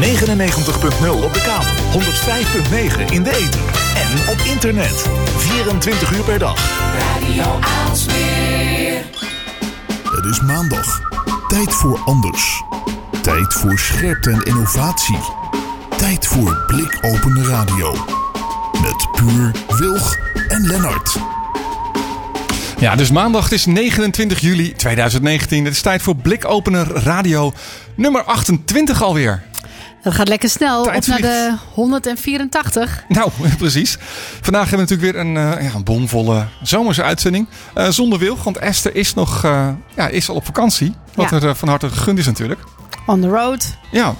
99.0 op de kabel, 105.9 in de ether en op internet. 24 uur per dag. Radio Aalsmeer. Het is maandag. Tijd voor anders. Tijd voor scherpte en innovatie. Tijd voor blikopende radio. Met Puur, Wilg en Lennart. Ja, dus maandag het is 29 juli 2019. Het is tijd voor Blikopener Radio nummer 28 alweer. Dat gaat lekker snel. Tijd op naar de 184. Nou, precies. Vandaag hebben we natuurlijk weer een, eh, ja, een bomvolle zomerse uitzending. Eh, zonder Wilg, want Esther is, nog, eh, ja, is al op vakantie. Wat Ja. er van harte gegund is natuurlijk. On the road. Ja,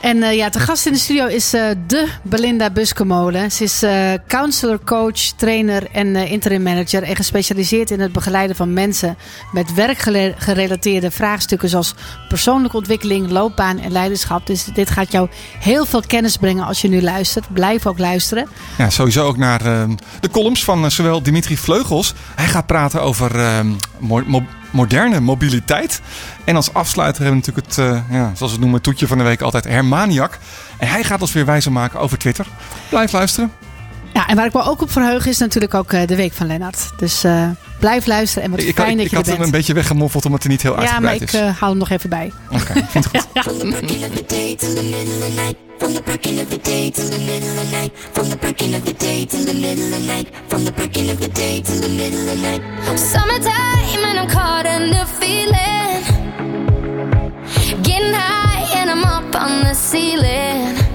En eh, ja, te gast in de studio is eh, de Belinda Buskemolen. Ze is eh, counselor, coach, trainer en interim manager. En gespecialiseerd in het begeleiden van mensen met werkgerelateerde vraagstukken zoals persoonlijke ontwikkeling, loopbaan en leiderschap. Dus dit gaat jou heel veel kennis brengen als je nu luistert. Blijf ook luisteren. ja sowieso ook naar eh, de columns van zowel Dimitri Vleugels. Hij gaat praten over eh, mo- mo- moderne mobiliteit. En als afsluiter hebben we natuurlijk het, eh, ja, zoals we het noemen, toetje van de week altijd Hermaniak. En hij gaat ons weer wijzer maken over Twitter. Blijf luisteren. Ja, en waar ik me ook op verheug is natuurlijk ook eh, de week van Lennart. Dus eh, blijf luisteren en wat Ik, fijn ik, dat ik je had er hem bent. een beetje weggemoffeld omdat hij niet heel ja, maar uitgebreid ik is. eh, hou hem nog even bij. Oké, vind ik goed. From the breaking of the day to the middle of the night. From the breaking of the day to the middle of the night. From the breaking of the day to the middle of the night. From the breaking of the day to the middle of the night. Summertime and I'm caught in the feeling. Getting high and I'm up on the ceiling.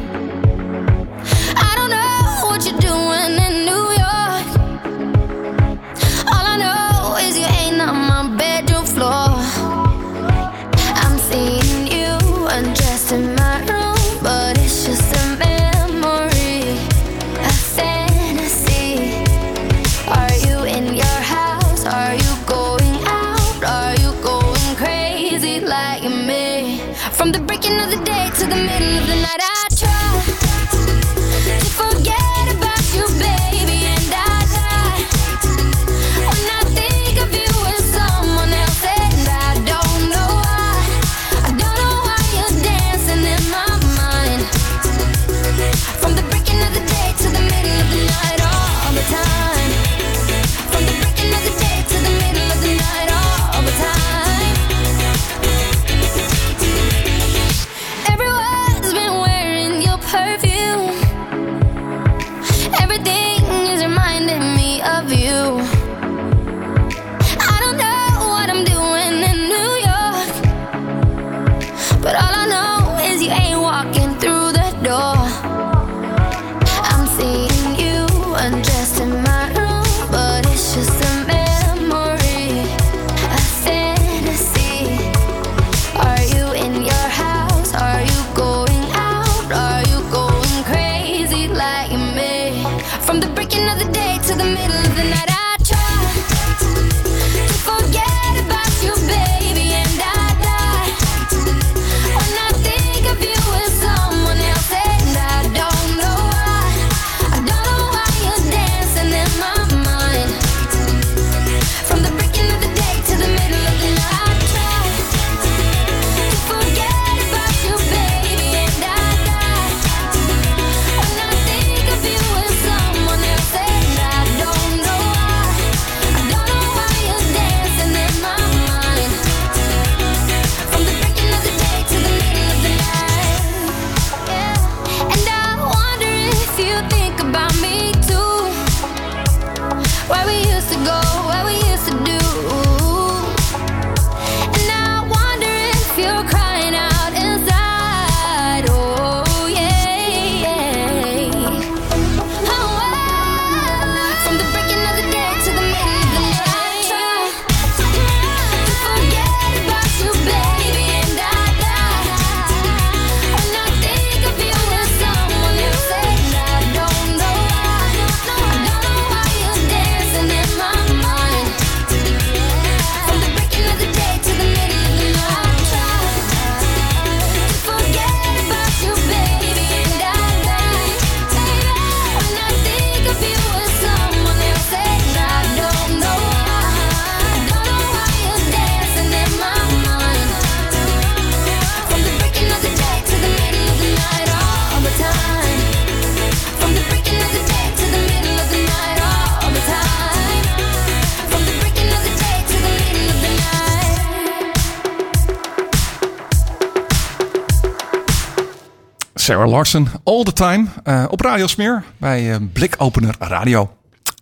Larsen, All the Time. eh, op Radio Smeer bij eh, Blikopener Radio.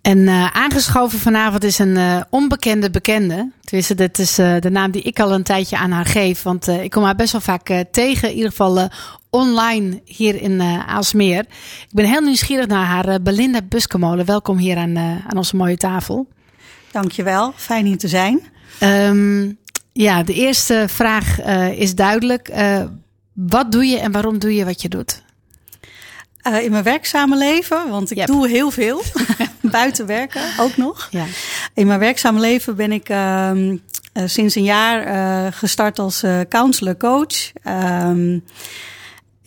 En eh, aangeschoven vanavond is een eh, onbekende bekende. Tenminste, dit is eh, de naam die ik al een tijdje aan haar geef. Want eh, ik kom haar best wel vaak eh, tegen. In ieder geval eh, online hier in eh Aalsmeer. Ik ben heel nieuwsgierig naar haar. Belinda Buskemolen. Welkom hier aan, eh, aan onze mooie tafel. Dankjewel, fijn hier te zijn. Ehm, ja, de eerste vraag eh, is duidelijk. Wat doe je en waarom doe je wat je doet? Eh, in mijn werkzame leven, want ik Yep. doe heel veel. Buiten werken ook nog. Ja. In mijn werkzame leven ben ik ehm, eh, sinds een jaar eh, gestart als counselor coach.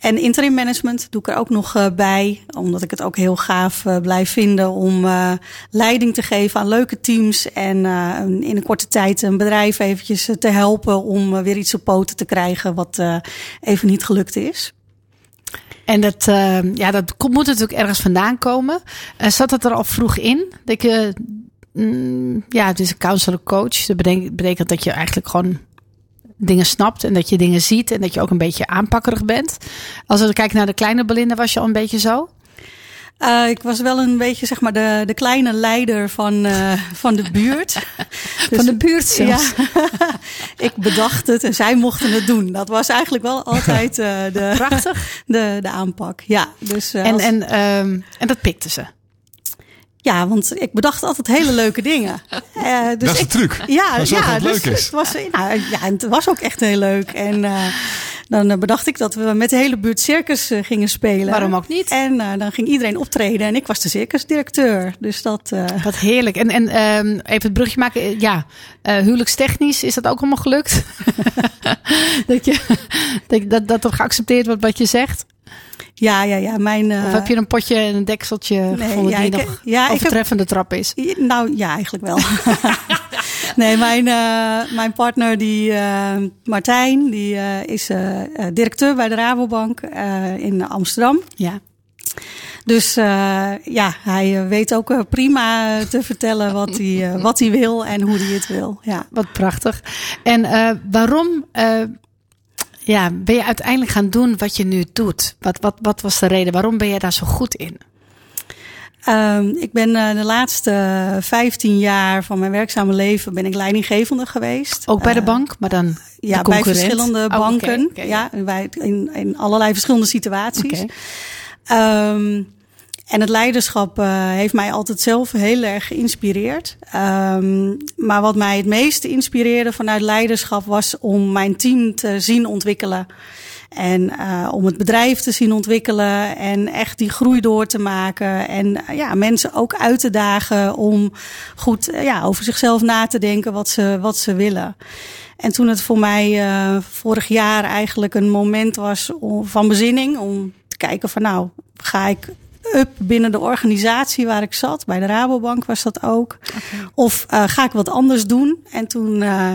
En interim management doe ik er ook nog eh, bij. Omdat ik het ook heel gaaf eh, blijf vinden om eh, leiding te geven aan leuke teams. En in een korte tijd een bedrijf eventjes te helpen om weer iets op poten te krijgen wat even niet gelukt is. En dat, ja, dat moet natuurlijk ergens vandaan komen. Eh, zat het er al vroeg in? Dat je, mm, ja, het is een counselor coach. Dat betekent dat je eigenlijk gewoon dingen snapt en dat je dingen ziet en dat je ook een beetje aanpakkerig bent. Als we kijken naar de kleine Belinda, was je al een beetje zo? Eh, ik was wel een beetje zeg maar de, de kleine leider van, eh, van de buurt. Dus- Van de buurt zelfs. Ja, ik bedacht het en zij mochten het doen. Dat was eigenlijk wel altijd eh, de, Prachtig. de, de aanpak. Ja, dus, En, als- en, ehm, en dat pikte ze. Ja, want ik bedacht altijd hele leuke dingen. Eh, dus Dat is de ik- truc. Ja, Dat ja, dat het dus leuk is. Het was, nou, ja, en het was ook echt heel leuk. En eh, dan eh, bedacht ik dat we met de hele buurt circus eh, gingen spelen. Waarom ook niet? En eh, dan ging iedereen optreden en ik was de circusdirecteur. Dus dat. eh, Wat heerlijk. En, en ehm, even het brugje maken. Eh, Ja, eh, huwelijkstechnisch is dat ook allemaal gelukt? dat, je, dat, dat, dat er geaccepteerd wordt wat je zegt? Ja, ja, ja. Mijn, eh, Of heb je een potje en een dekseltje nee, gevonden ja, die ik- nog ja, heb- overtreffende trap is? Nou ja, eigenlijk wel. nee, mijn, eh, mijn partner, die, eh, Martijn, die eh, is eh, eh, directeur bij de Rabobank eh, in Amsterdam. Ja. Dus eh, ja, hij eh, weet ook eh, prima te vertellen wat hij, eh, wat hij wil en hoe hij het wil. Ja. Wat prachtig. En eh, waarom eh, ja, ben je uiteindelijk gaan doen wat je nu doet? Wat, wat, wat was de reden? Waarom ben je daar zo goed in? Ehm, ik ben eh, de laatste 15 jaar van mijn werkzame leven ben ik leidinggevende geweest. Ook bij de Eh, bank, maar dan Ja, de bij verschillende Oh, banken. ja, bij, in, in allerlei verschillende situaties. En het leiderschap eh, heeft mij altijd zelf heel erg geïnspireerd. Ehm, maar wat mij het meeste inspireerde vanuit leiderschap was om mijn team te zien ontwikkelen. En eh, om het bedrijf te zien ontwikkelen en echt die groei door te maken. En eh, ja, mensen ook uit te dagen om goed ja, over zichzelf na te denken wat ze, wat ze willen. En toen het voor mij vorig jaar eigenlijk een moment was van bezinning om te kijken van nou, ga ik up binnen de organisatie waar ik zat. Bij de Rabobank was dat ook. Of eh, ga ik wat anders doen? En toen eh,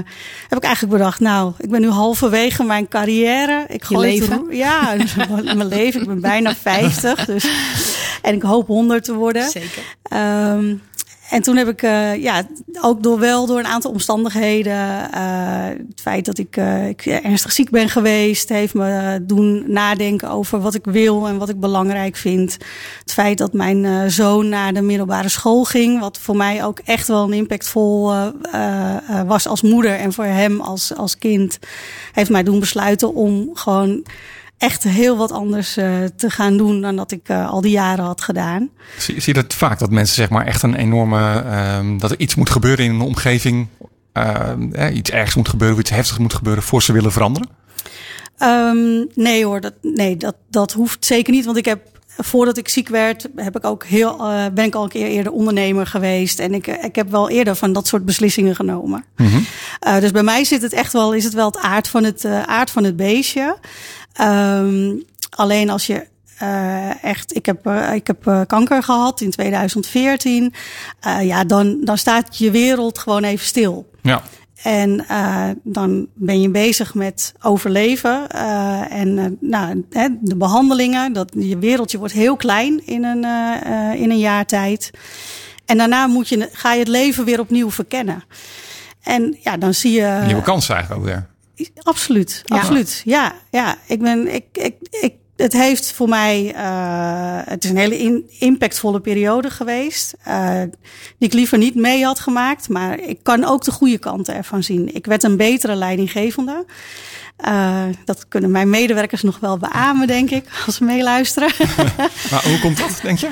heb ik eigenlijk bedacht, nou, ik ben nu halverwege mijn carrière. Ik Je het leven? Ja, mijn leven. Ik ben bijna 50. Dus, en ik hoop 100 te worden. Zeker. Ehm, en toen heb ik, eh, ja, ook door wel door een aantal omstandigheden, eh, het feit dat ik, eh, ik ernstig ziek ben geweest, heeft me doen nadenken over wat ik wil en wat ik belangrijk vind. Het feit dat mijn zoon naar de middelbare school ging, wat voor mij ook echt wel een impactvol was als moeder en voor hem als, als kind, heeft mij doen besluiten om gewoon echt heel wat anders eh, te gaan doen dan dat ik eh, al die jaren had gedaan. Zie, zie je dat vaak dat mensen zeg maar echt een enorme. ehm, dat er iets moet gebeuren in een omgeving. ehm, eh, iets ergs moet gebeuren, of iets heftigs moet gebeuren voor ze willen veranderen? Ehm, nee hoor, dat, nee, dat, dat hoeft zeker niet. Want ik heb, voordat ik ziek werd, heb ik ook heel, eh, ben ik al een keer eerder ondernemer geweest. En ik, ik heb wel eerder van dat soort beslissingen genomen. Eh, dus bij mij zit het echt wel, is het wel het aard van het, aard van het beestje. Ehm, alleen als je eh, echt, ik heb, eh, ik heb eh, kanker gehad in 2014. Eh, ja, dan, dan staat je wereld gewoon even stil. Ja. En dan ben je bezig met overleven. En nou, hè, de behandelingen, dat, je wereldje wordt heel klein in een, in een jaar tijd. En daarna moet je, ga je het leven weer opnieuw verkennen. En ja, dan zie je. Nieuwe kansen eigenlijk ook weer. Absoluut, Ja. absoluut. Ja, ja. Ik ben, ik, ik, ik het heeft voor mij, uh, het is een hele in, impactvolle periode geweest. Uh, die ik liever niet mee had gemaakt. Maar ik kan ook de goede kanten ervan zien. Ik werd een betere leidinggevende. Uh, dat kunnen mijn medewerkers nog wel beamen, denk ik, als ze meeluisteren. maar hoe komt dat, denk je?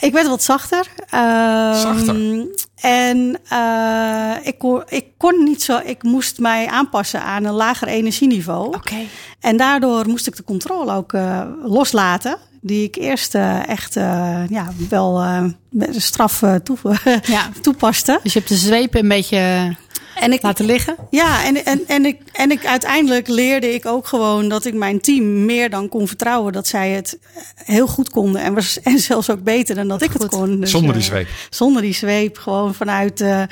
Ik werd wat zachter. Uh, zachter? En uh, ik, kon, ik kon niet zo. Ik moest mij aanpassen aan een lager energieniveau. Oké. Okay. En daardoor moest ik de controle ook uh, loslaten. Die ik eerst uh, echt ja, wel met een straf toe, ja. toepaste. Dus je hebt de zweep een beetje en ik, laten liggen. Ja, en, en, en, ik, en ik uiteindelijk leerde ik ook gewoon dat ik mijn team meer dan kon vertrouwen. Dat zij het heel goed konden. En, was, en zelfs ook beter dan dat ik het kon. Dus, zonder die zweep. Uh, zonder die zweep. Gewoon vanuit uh,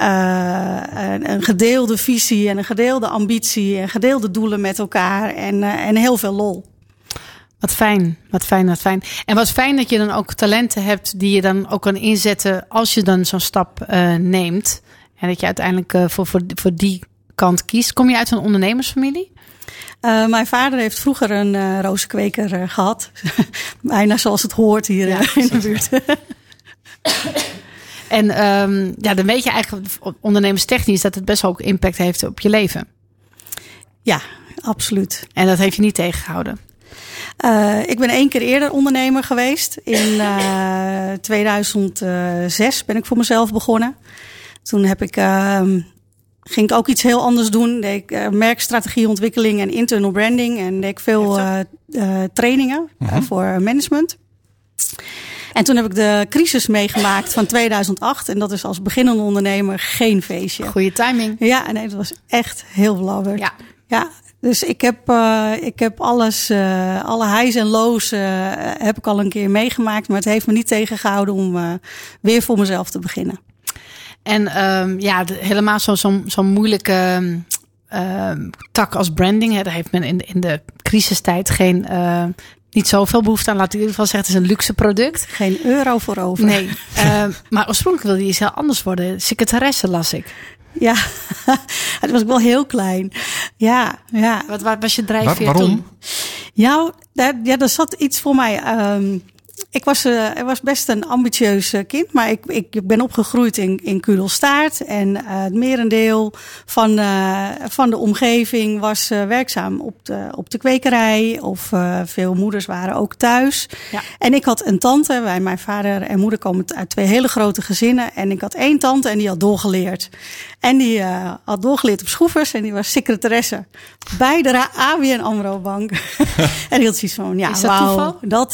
uh, een, een, gedeelde visie en een gedeelde ambitie. En gedeelde doelen met elkaar. En, en heel veel lol. Wat fijn, wat fijn, wat fijn. En wat fijn dat je dan ook talenten hebt die je dan ook kan inzetten als je dan zo'n stap neemt. En dat je uiteindelijk uh, voor, voor, voor die kant kiest. Kom je uit een ondernemersfamilie? Uh, mijn vader heeft vroeger een uh, rozenkweker gehad. Bijna zoals het hoort hier ja, in de buurt. en um, ja, dan weet je eigenlijk ondernemerstechnisch dat het best wel ook impact heeft op je leven. Ja, absoluut. En dat heeft je niet tegengehouden? Uh, ik ben één keer eerder ondernemer geweest. In uh, 2006 ben ik voor mezelf begonnen. Toen heb ik, uh, ging ik ook iets heel anders doen. Deed ik uh, merkstrategieontwikkeling en internal branding. En deed ik veel uh, trainingen uh -huh. voor management. En toen heb ik de crisis meegemaakt van 2008. En dat is als beginnende ondernemer geen feestje. Goede timing. Ja, nee, dat was echt heel belangrijk. Ja. ja dus ik heb, uh, ik heb alles, uh, alle highs en lows uh, heb ik al een keer meegemaakt. Maar het heeft me niet tegengehouden om weer voor mezelf te beginnen. En um, ja, de, helemaal zo'n zo, zo moeilijke uh, tak als branding. Hè, daar heeft men in, in de crisistijd geen, uh, niet zoveel behoefte aan. Laat ik in ieder geval zeggen, het is een luxe product. Geen euro voor over. Nee, uh, maar oorspronkelijk wilde je iets heel anders worden. Secretaresse las ik. Ja, het was wel heel klein. Ja, ja. Wat, wat was je drijfveer Waar, waarom? toen? Ja, daar, ja, er zat iets voor mij. Um, ik was, uh, was best een ambitieus kind, maar ik, ik ben opgegroeid in, in Kudelstaart. En uh, het merendeel van, uh, van de omgeving was werkzaam op de, op de kwekerij. Of veel moeders waren ook thuis. Ja. En ik had een tante, wij, mijn vader en moeder komen uit twee hele grote gezinnen. En ik had één tante en die had doorgeleerd. En die had doorgeleerd op schroefers en die was secretaresse bij de ABN AMRO Bank. en die had zoiets van, ja, wauw, dat,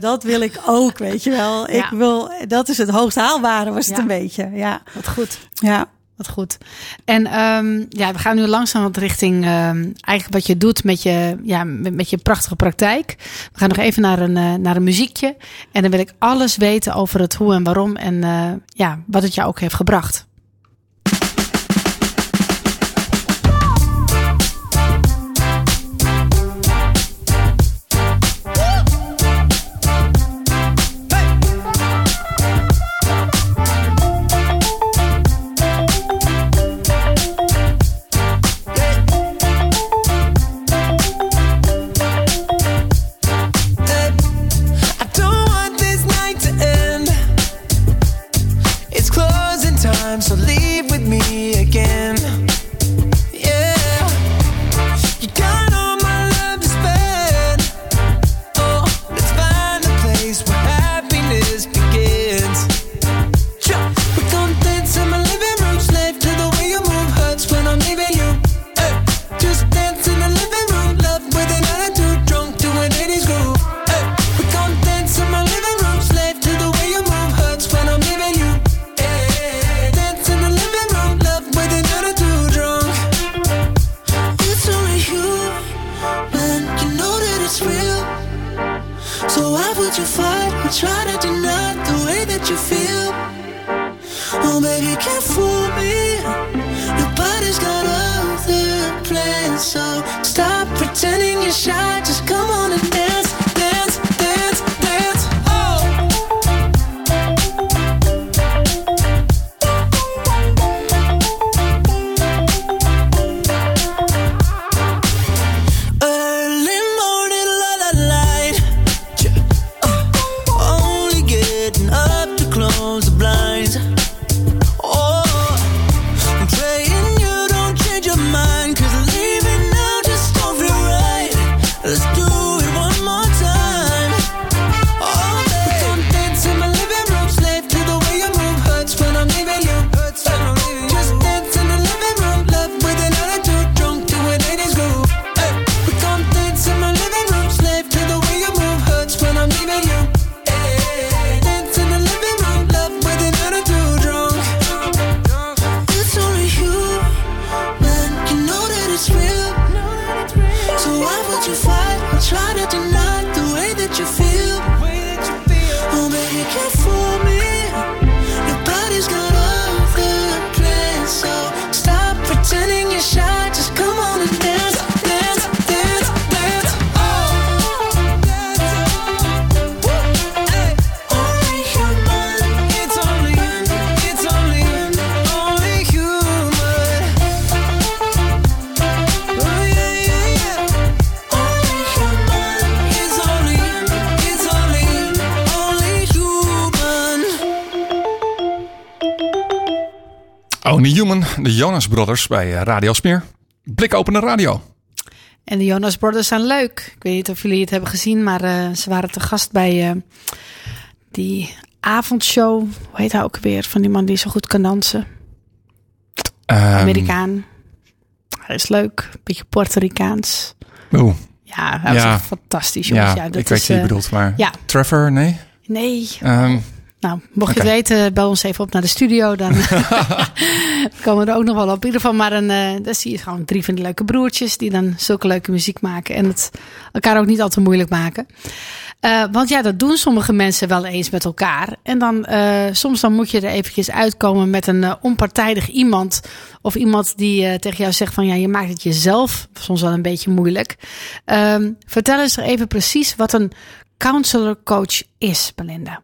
dat wil ik ook, weet je wel. Ik Ja. wil, dat is het hoogst haalbare, was het Ja. een beetje. Ja, Wat goed. ja. Wat goed. En um, ja, we gaan nu langzaam wat richting um, eigenlijk wat je doet met je, ja, met, met je prachtige praktijk. We gaan nog even naar een, uh, naar een muziekje. En dan wil ik alles weten over het hoe en waarom. En uh, ja, wat het jou ook heeft gebracht. Only Human, de Jonas Brothers bij eh, Radio Smeer. Blik openen radio. En de Jonas Brothers zijn leuk. Ik weet niet of jullie het hebben gezien, maar eh, ze waren te gast bij eh, die avondshow. Hoe heet hij ook weer? Van die man die zo goed kan dansen. Ehm, Amerikaan. Hij is leuk. Beetje Puerto Ricaans. Oeh, Ja, hij was Ja. fantastisch. Jongens. ja, Ja, dat ik weet is, wie je eh, bedoelt, maar ja. Trevor, nee? Nee. Ehm, Nou, mocht je het weten, bel ons even op naar de studio. Dan komen we er ook nog wel op. In ieder geval, maar een, eh dan zie je gewoon drie van die leuke broertjes die dan zulke leuke muziek maken. En het elkaar ook niet al te moeilijk maken. Eh, want ja, dat doen sommige mensen wel eens met elkaar. En dan eh, soms dan moet je er eventjes uitkomen met een onpartijdig iemand. Of iemand die tegen jou zegt van ja, je maakt het jezelf soms wel een beetje moeilijk. Ehm, vertel eens even precies wat een counselor coach is, Belinda.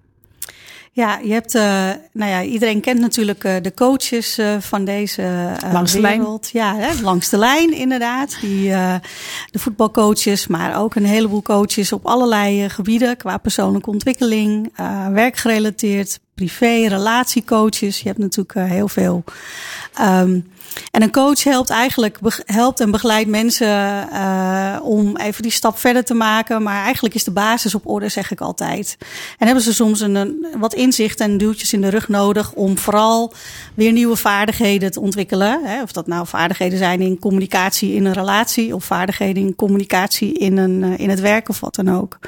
Ja, je hebt, eh, nou ja, iedereen kent natuurlijk eh, de coaches eh, van deze Langs de lijn. wereld. Ja, hè, langs de lijn inderdaad. Die, de voetbalcoaches, maar ook een heleboel coaches op allerlei gebieden qua persoonlijke ontwikkeling, werkgerelateerd, privé, relatiecoaches. Je hebt natuurlijk eh, heel veel. Ehm, en een coach helpt eigenlijk helpt en begeleidt mensen eh, om even die stap verder te maken. Maar eigenlijk is de basis op orde, zeg ik altijd. En hebben ze soms een, wat inzicht en duwtjes in de rug nodig om vooral weer nieuwe vaardigheden te ontwikkelen. Hè? Of dat nou vaardigheden zijn in communicatie in een relatie of vaardigheden in communicatie in, een, eh, in het werk of wat dan ook.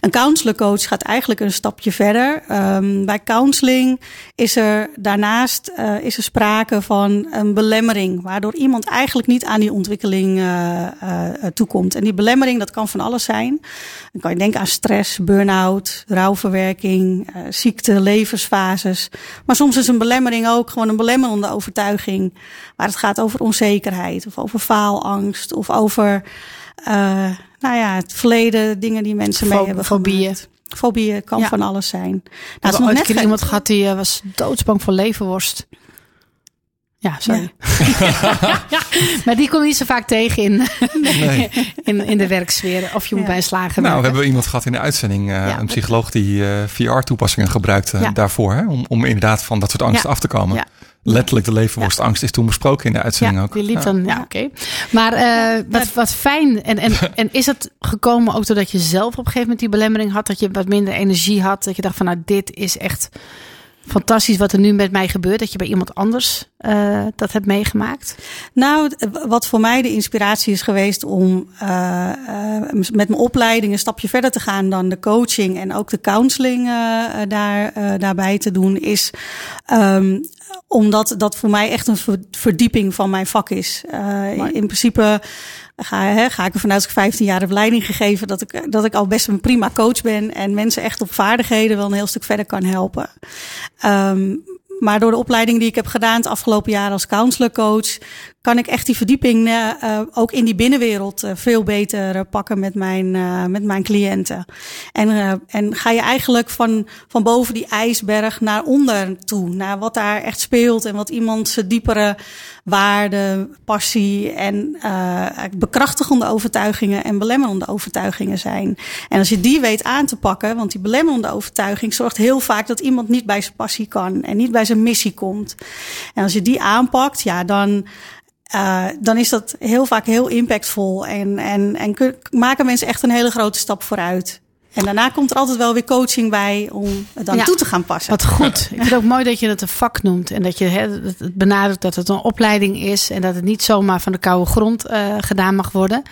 Een counselorcoach gaat eigenlijk een stapje verder. Ehm, bij counseling is er daarnaast eh, is er sprake van een belemmering, waardoor iemand eigenlijk niet aan die ontwikkeling eh, eh, toekomt. En die belemmering, dat kan van alles zijn. Dan kan je denken aan stress, burn-out, rouwverwerking, ziekte, levensfases. Maar soms is een belemmering ook gewoon een belemmerende overtuiging, waar het gaat over onzekerheid of over faalangst of over nou ja, het verleden, dingen die mensen mee Fo- hebben fobieën. gemaakt. Fobieën kan Ja. van alles zijn. Nou, We ooit net iemand gehad die eh, was doodsbang voor leverworst. Ja, sorry. Ja. maar die kom je niet zo vaak tegen in, nee. in, in de werksfeer. Of je moet Ja. bij een slager Nou, we hebben iemand gehad in de uitzending, eh, Ja. een psycholoog die eh, VR-toepassingen gebruikte Ja. daarvoor. Hè, om, om inderdaad van dat soort angsten Ja. af te komen. Letterlijk de leverworstangst is toen besproken in de uitzending ja, ook. die liep Ja. dan, ja, oké. Maar eh, wat, wat fijn. En, en, en is het gekomen ook doordat je zelf op een gegeven moment die belemmering had? Dat je wat minder energie had? Dat je dacht van, nou, dit is echt fantastisch wat er nu met mij gebeurt. Dat je bij iemand anders eh, dat hebt meegemaakt? Nou, wat voor mij de inspiratie is geweest om eh, eh, met mijn opleiding een stapje verder te gaan dan de coaching en ook de counseling daar, daarbij te doen, is ehm, omdat dat voor mij echt een ver- verdieping van mijn vak is. In principe ga, hè, ga ik ervan uit dat ik 15 jaar heb leiding gegeven, dat ik, dat ik al best een prima coach ben en mensen echt op vaardigheden wel een heel stuk verder kan helpen. Ehm, maar door de opleiding die ik heb gedaan het afgelopen jaar als counselorcoach, kan ik echt die verdieping eh, ook in die binnenwereld eh, veel beter pakken met mijn, met mijn cliënten. En, en ga je eigenlijk van, van boven die ijsberg naar onder toe, naar wat daar echt speelt en wat iemand zijn diepere waarde, passie en bekrachtigende overtuigingen en belemmerende overtuigingen zijn. En als je die weet aan te pakken, want die belemmerende overtuiging zorgt heel vaak dat iemand niet bij zijn passie kan en niet bij zijn missie komt. En als je die aanpakt, ja, dan. Uh, dan is dat heel vaak heel impactvol en, en, en kun- maken mensen echt een hele grote stap vooruit. En daarna komt er altijd wel weer coaching bij om het Ja. toe te gaan passen. Wat goed. Ik vind het ook mooi dat je het een vak noemt. En dat je het benadrukt dat het een opleiding is. En dat het niet zomaar van de koude grond eh, gedaan mag worden.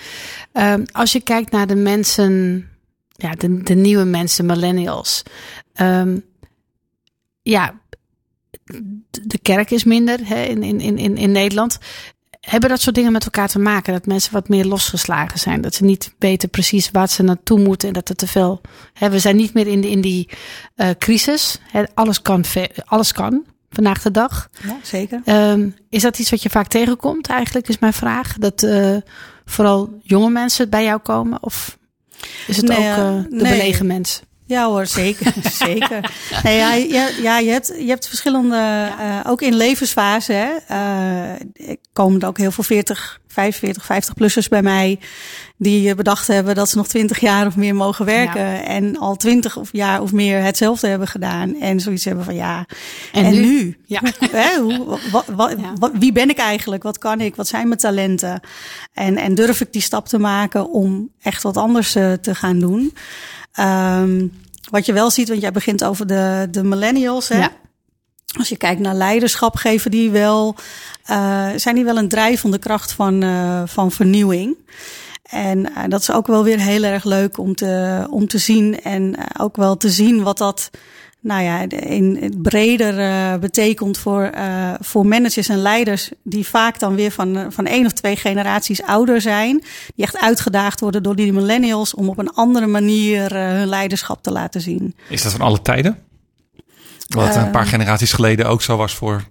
Ehm, als je kijkt naar de mensen, ja, de, de nieuwe mensen, millennials. Ehm, ja, de- kerk is minder hè, in, in, in- in Nederland. Hebben dat soort dingen met elkaar te maken? Dat mensen wat meer losgeslagen zijn. Dat ze niet weten precies waar ze naartoe moeten. En dat er te veel. Hè, we zijn niet meer in, de, in die eh, crisis. Hè, alles, kan, alles kan vandaag de dag. Ja, zeker. Ehm, is dat iets wat je vaak tegenkomt eigenlijk, is mijn vraag? Dat eh, vooral jonge mensen bij jou komen? Of is het Nee, ook eh, de nee. belegen mens? Ja hoor, zeker. zeker. Nee, ja, ja, ja, je, hebt, je hebt verschillende, eh, ook in levensfasen, hè, eh, komen er ook heel veel 40, 45, 50-plussers bij mij die eh, bedacht hebben dat ze nog 20 jaar of meer mogen werken. En al 20 of jaar of meer hetzelfde hebben gedaan. En zoiets hebben van ja, en, En nu? nu? Ja. Hè, hoe, wa- wa- Ja. wa- wie ben ik eigenlijk? Wat kan ik? Wat zijn mijn talenten? En, en durf ik die stap te maken om echt wat anders te gaan doen? Ehm, wat je wel ziet, want jij begint over de, de millennials. Hè? Ja. Als je kijkt naar leiderschap, geven die wel, eh, zijn die wel een drijvende kracht van, eh, van vernieuwing. En eh, dat is ook wel weer heel erg leuk om te, om te zien. En ook wel te zien wat dat nou ja, in het breder eh, betekent voor, eh, voor managers en leiders. Die vaak dan weer van, eh, van één of twee generaties ouder zijn. Die echt uitgedaagd worden door die millennials om op een andere manier hun leiderschap te laten zien. Is dat van alle tijden? Wat een paar generaties geleden ook zo was voor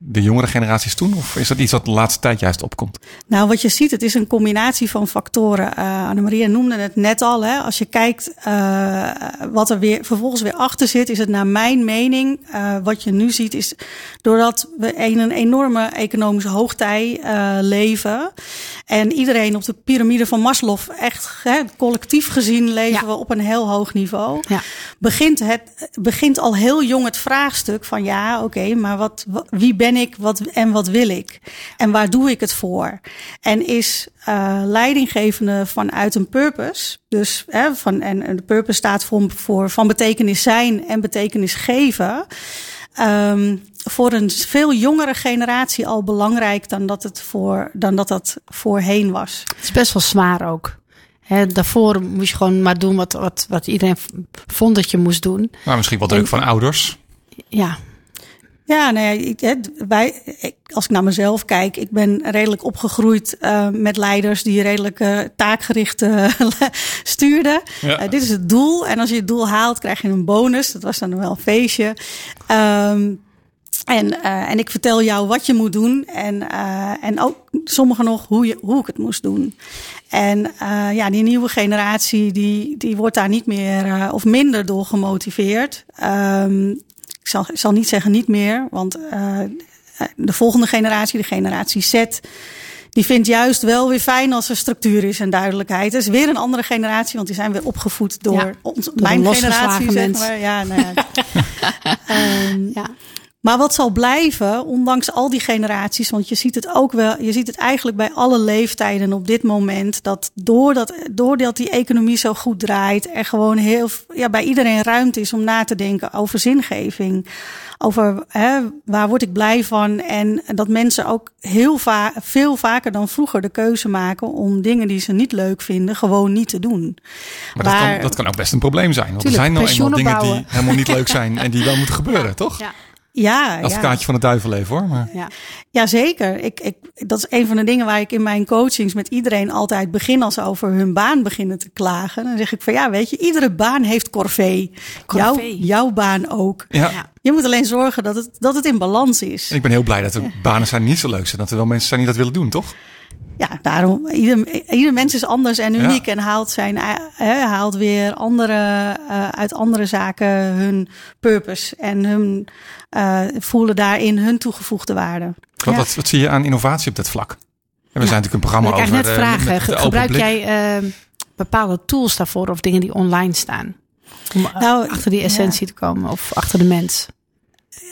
de jongere generaties toen? Of is dat iets wat de laatste tijd juist opkomt? Nou, wat je ziet, het is een combinatie van factoren. Uh, Annemaria noemde het net al. Hè. Als je kijkt uh, wat er weer vervolgens weer achter zit, is het naar mijn mening, uh, wat je nu ziet, is doordat we in een enorme economische hoogtij uh, leven. En iedereen op de piramide van Maslow, echt hè, collectief gezien, leven ja. we op een heel hoog niveau. Ja. Begint, het, begint al heel jong het vraagstuk van ja, oké, okay, maar wat, wie ben ik wat, en wat wil ik? En waar doe ik het voor? En is uh, leidinggevende vanuit een purpose, dus hè, van, en, en de purpose staat voor, voor van betekenis zijn en betekenis geven. Um, voor een veel jongere generatie al belangrijk dan dat het voor dan dat dat voorheen was. Het is best wel zwaar ook. He, daarvoor moest je gewoon maar doen wat, wat, wat iedereen vond dat je moest doen. Maar misschien wel druk van ouders. Ja. Ja, nou ja, ik, wij, als ik naar mezelf kijk, ik ben redelijk opgegroeid uh, met leiders die redelijk uh, taakgericht uh, stuurden. Ja. dit is het doel. En als je het doel haalt, krijg je een bonus. Dat was dan wel een feestje. Um, en, uh, en ik vertel jou wat je moet doen. En, uh, en ook sommigen nog hoe, je, hoe ik het moest doen. En uh, ja, die nieuwe generatie, die, die wordt daar niet meer of minder door gemotiveerd. Um, ik zal, zal niet zeggen niet meer, want de volgende generatie, de generatie Z, die vindt juist wel weer fijn als er structuur is en duidelijkheid. Het is weer een andere generatie, want die zijn weer opgevoed door, ja, ons, door mijn generatie, zeg maar. Ja, nou ja. um, ja. Maar wat zal blijven, ondanks al die generaties, want je ziet het ook wel, je ziet het eigenlijk bij alle leeftijden op dit moment, dat doordat, doordat die economie zo goed draait, er gewoon heel, ja, bij iedereen ruimte is om na te denken over zingeving. Over hè, waar word ik blij van. En dat mensen ook heel va veel vaker dan vroeger de keuze maken om dingen die ze niet leuk vinden, gewoon niet te doen. Maar dat, kan, dat kan ook best een probleem zijn. Want tuurlijk, er zijn nou eenmaal dingen bouwen. die helemaal niet leuk zijn en die wel moeten gebeuren, toch? Ja. Ja, Advocaatje ja. van de duivel even hoor. Maar... Ja. ja, zeker. Ik, ik, dat is een van de dingen waar ik in mijn coachings met iedereen altijd begin als ze over hun baan beginnen te klagen. Dan zeg ik van ja, weet je, iedere baan heeft corvée. Jouw, jouw baan ook. Ja. Je moet alleen zorgen dat het, dat het in balans is. En ik ben heel blij dat er banen zijn niet zo leuk zijn. Dat er wel mensen zijn die dat willen doen, toch? Ja, daarom. Ieder, ieder mens is anders en uniek ja. en haalt, zijn, he, haalt weer andere, uh, uit andere zaken hun purpose en hun, uh, voelen daarin hun toegevoegde waarde. Wat, ja. wat, wat, zie je aan innovatie op dat vlak? En we ja. zijn natuurlijk een programma ik over. net vragen. Met, met Gebruik jij uh, bepaalde tools daarvoor of dingen die online staan? Om nou, achter die essentie te komen of achter de mens?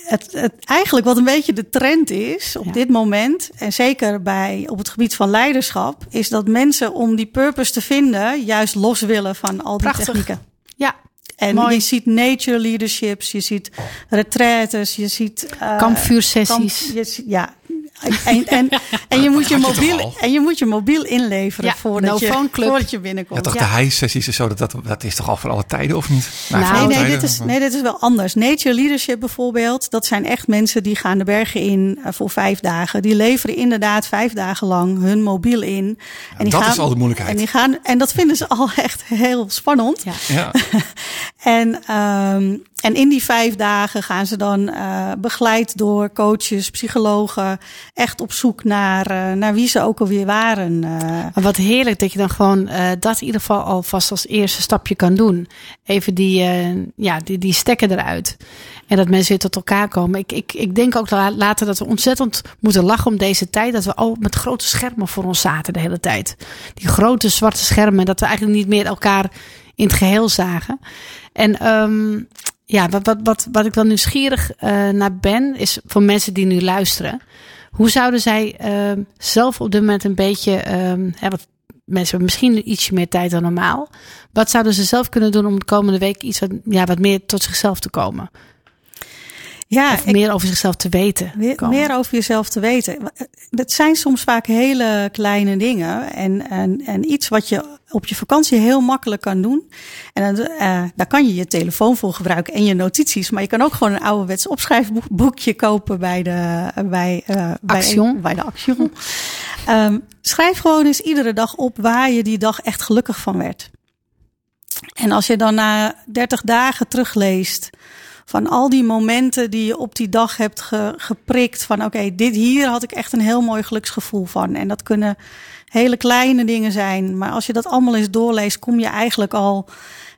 Het, het, eigenlijk wat een beetje de trend is op ja. dit moment, en zeker bij, op het gebied van leiderschap, is dat mensen om die purpose te vinden juist los willen van al die Prachtig. technieken. Ja. En Mooi. je ziet nature leaderships, je ziet retraites, je ziet uh, kampvuursessies. Kamp, je ziet, ja. En, en, en, je moet je mobiel, en je moet je mobiel inleveren ja, voordat, no je, voordat je binnenkomt. Ja, toch de high-sessies en zo, dat, dat, dat is toch al voor alle tijden of niet? Nou, nee, nee, tijden, dit is, nee, dit is wel anders. Nature Leadership bijvoorbeeld, dat zijn echt mensen die gaan de bergen in uh, voor vijf dagen. Die leveren inderdaad vijf dagen lang hun mobiel in. Ja, en die dat gaan, is al de moeilijkheid. En, die gaan, en dat vinden ze al echt heel spannend. Ja. ja. En, ehm, en in die vijf dagen gaan ze dan eh, begeleid door coaches, psychologen, echt op zoek naar, eh, naar wie ze ook alweer waren. eh. Wat heerlijk dat je dan gewoon eh, dat in ieder geval alvast als eerste stapje kan doen. Even die, ja, die, die stekken eruit. En dat mensen weer tot elkaar komen. Ik, ik, ik denk ook la- later dat we ontzettend moeten lachen om deze tijd. Dat we al met grote schermen voor ons zaten de hele tijd. Die grote zwarte schermen. Dat we eigenlijk niet meer elkaar in het geheel zagen. En ehm, ja, wat, wat, wat, wat ik wel nieuwsgierig naar ben, is voor mensen die nu luisteren. Hoe zouden zij ehm, zelf op dit moment een beetje, ehm, hè, wat mensen hebben misschien ietsje meer tijd dan normaal. Wat zouden ze zelf kunnen doen om de komende week iets wat, ja, wat meer tot zichzelf te komen? Ja, of ik- meer over zichzelf te weten. Meer, over jezelf te weten. Het zijn soms vaak hele kleine dingen. En, en, en iets wat je op je vakantie heel makkelijk kan doen. En dan, eh, daar kan je je telefoon voor gebruiken en je notities. Maar je kan ook gewoon een ouderwets opschrijfboekje kopen bij de, bij, eh, bij, Action. bij de Action. Ehm, schrijf gewoon eens iedere dag op waar je die dag echt gelukkig van werd. En als je dan na 30 dagen terugleest van al die momenten die je op die dag hebt ge- geprikt. Van oké, dit hier had ik echt een heel mooi geluksgevoel van. En dat kunnen hele kleine dingen zijn. Maar als je dat allemaal eens doorleest, kom je eigenlijk al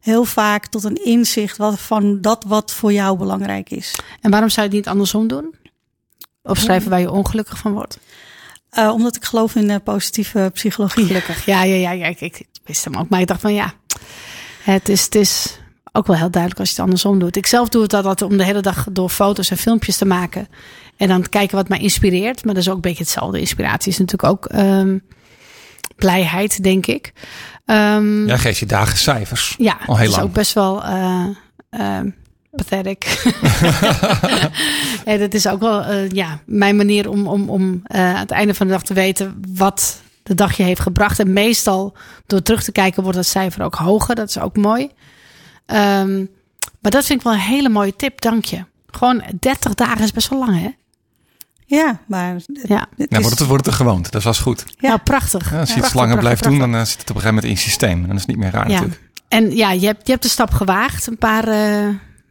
heel vaak tot een inzicht wat, van dat wat voor jou belangrijk is. En waarom zou je het niet andersom doen? Of schrijven waar je ongelukkig van wordt? Eh, omdat ik geloof in eh, positieve psychologie. Gelukkig. Ja, ja, ja, ja ik, ik wist hem ook. Maar ik dacht van ja, het is, het is ook wel heel duidelijk als je het andersom doet. Ik zelf doe het altijd om de hele dag door foto's en filmpjes te maken. En dan kijken wat mij inspireert. Maar dat is ook een beetje hetzelfde. Inspiratie is natuurlijk ook ehm, blijheid, denk ik. Ehm, Ja, geef je dagen cijfers. ja, Al heel dat is lang. ook best wel eh ehm, pathetic. en dat is ook wel eh, ja, mijn manier om, om, om eh, aan het einde van de dag te weten wat de dag je heeft gebracht. En meestal door terug te kijken wordt dat cijfer ook hoger. Dat is ook mooi. Ehm, maar dat vind ik wel een hele mooie tip. Dank je. Gewoon 30 dagen is best wel lang, hè? Ja, maar het, Ja. het Nou, wordt het, wordt het een gewoonte. Dat was goed. Ja. Nou, prachtig. Ja, als je iets Prachtig, langer prachtig, blijft doen, dan eh, zit het op een gegeven moment in je systeem. En dan is het niet meer raar Ja. natuurlijk. En ja, je hebt, je hebt de stap gewaagd. Een paar eh,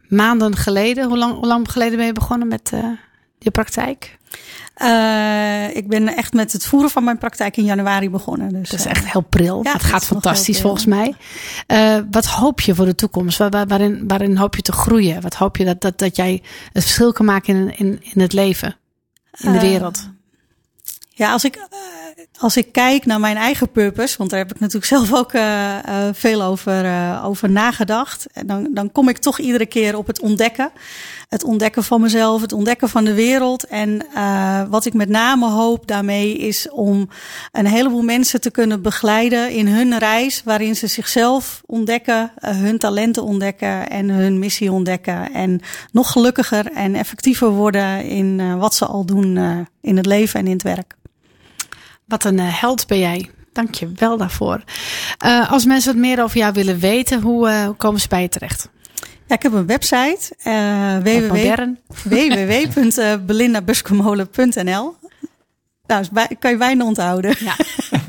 maanden geleden. Hoe lang, hoe lang geleden ben je begonnen met eh, je praktijk? Eh, ik ben echt met het voeren van mijn praktijk in januari begonnen. Dus, Dat is eh, echt heel pril. Ja, het dat gaat fantastisch volgens mij. Eh, wat hoop je voor de toekomst? Waar, waar- waarin, waarin hoop je te groeien? Wat hoop je dat, dat, dat jij het verschil kan maken in, in, in het leven? In de wereld? Ja, als ik, als ik kijk naar mijn eigen purpose, want daar heb ik natuurlijk zelf ook veel over, over nagedacht. En dan, dan kom ik toch iedere keer op het ontdekken. Het ontdekken van mezelf, het ontdekken van de wereld. En eh, wat ik met name hoop daarmee is om een heleboel mensen te kunnen begeleiden in hun reis, waarin ze zichzelf ontdekken, eh, hun talenten ontdekken en hun missie ontdekken. En nog gelukkiger en effectiever worden in eh, wat ze al doen in het leven en in het werk. Wat een held ben jij. Dank je wel daarvoor. Als mensen wat meer over jou willen weten, hoe komen ze bij je terecht? Ja, ik heb een website, eh Wat www www.belindabuskemolen.nl. Nou, kan je bijna onthouden. Ja,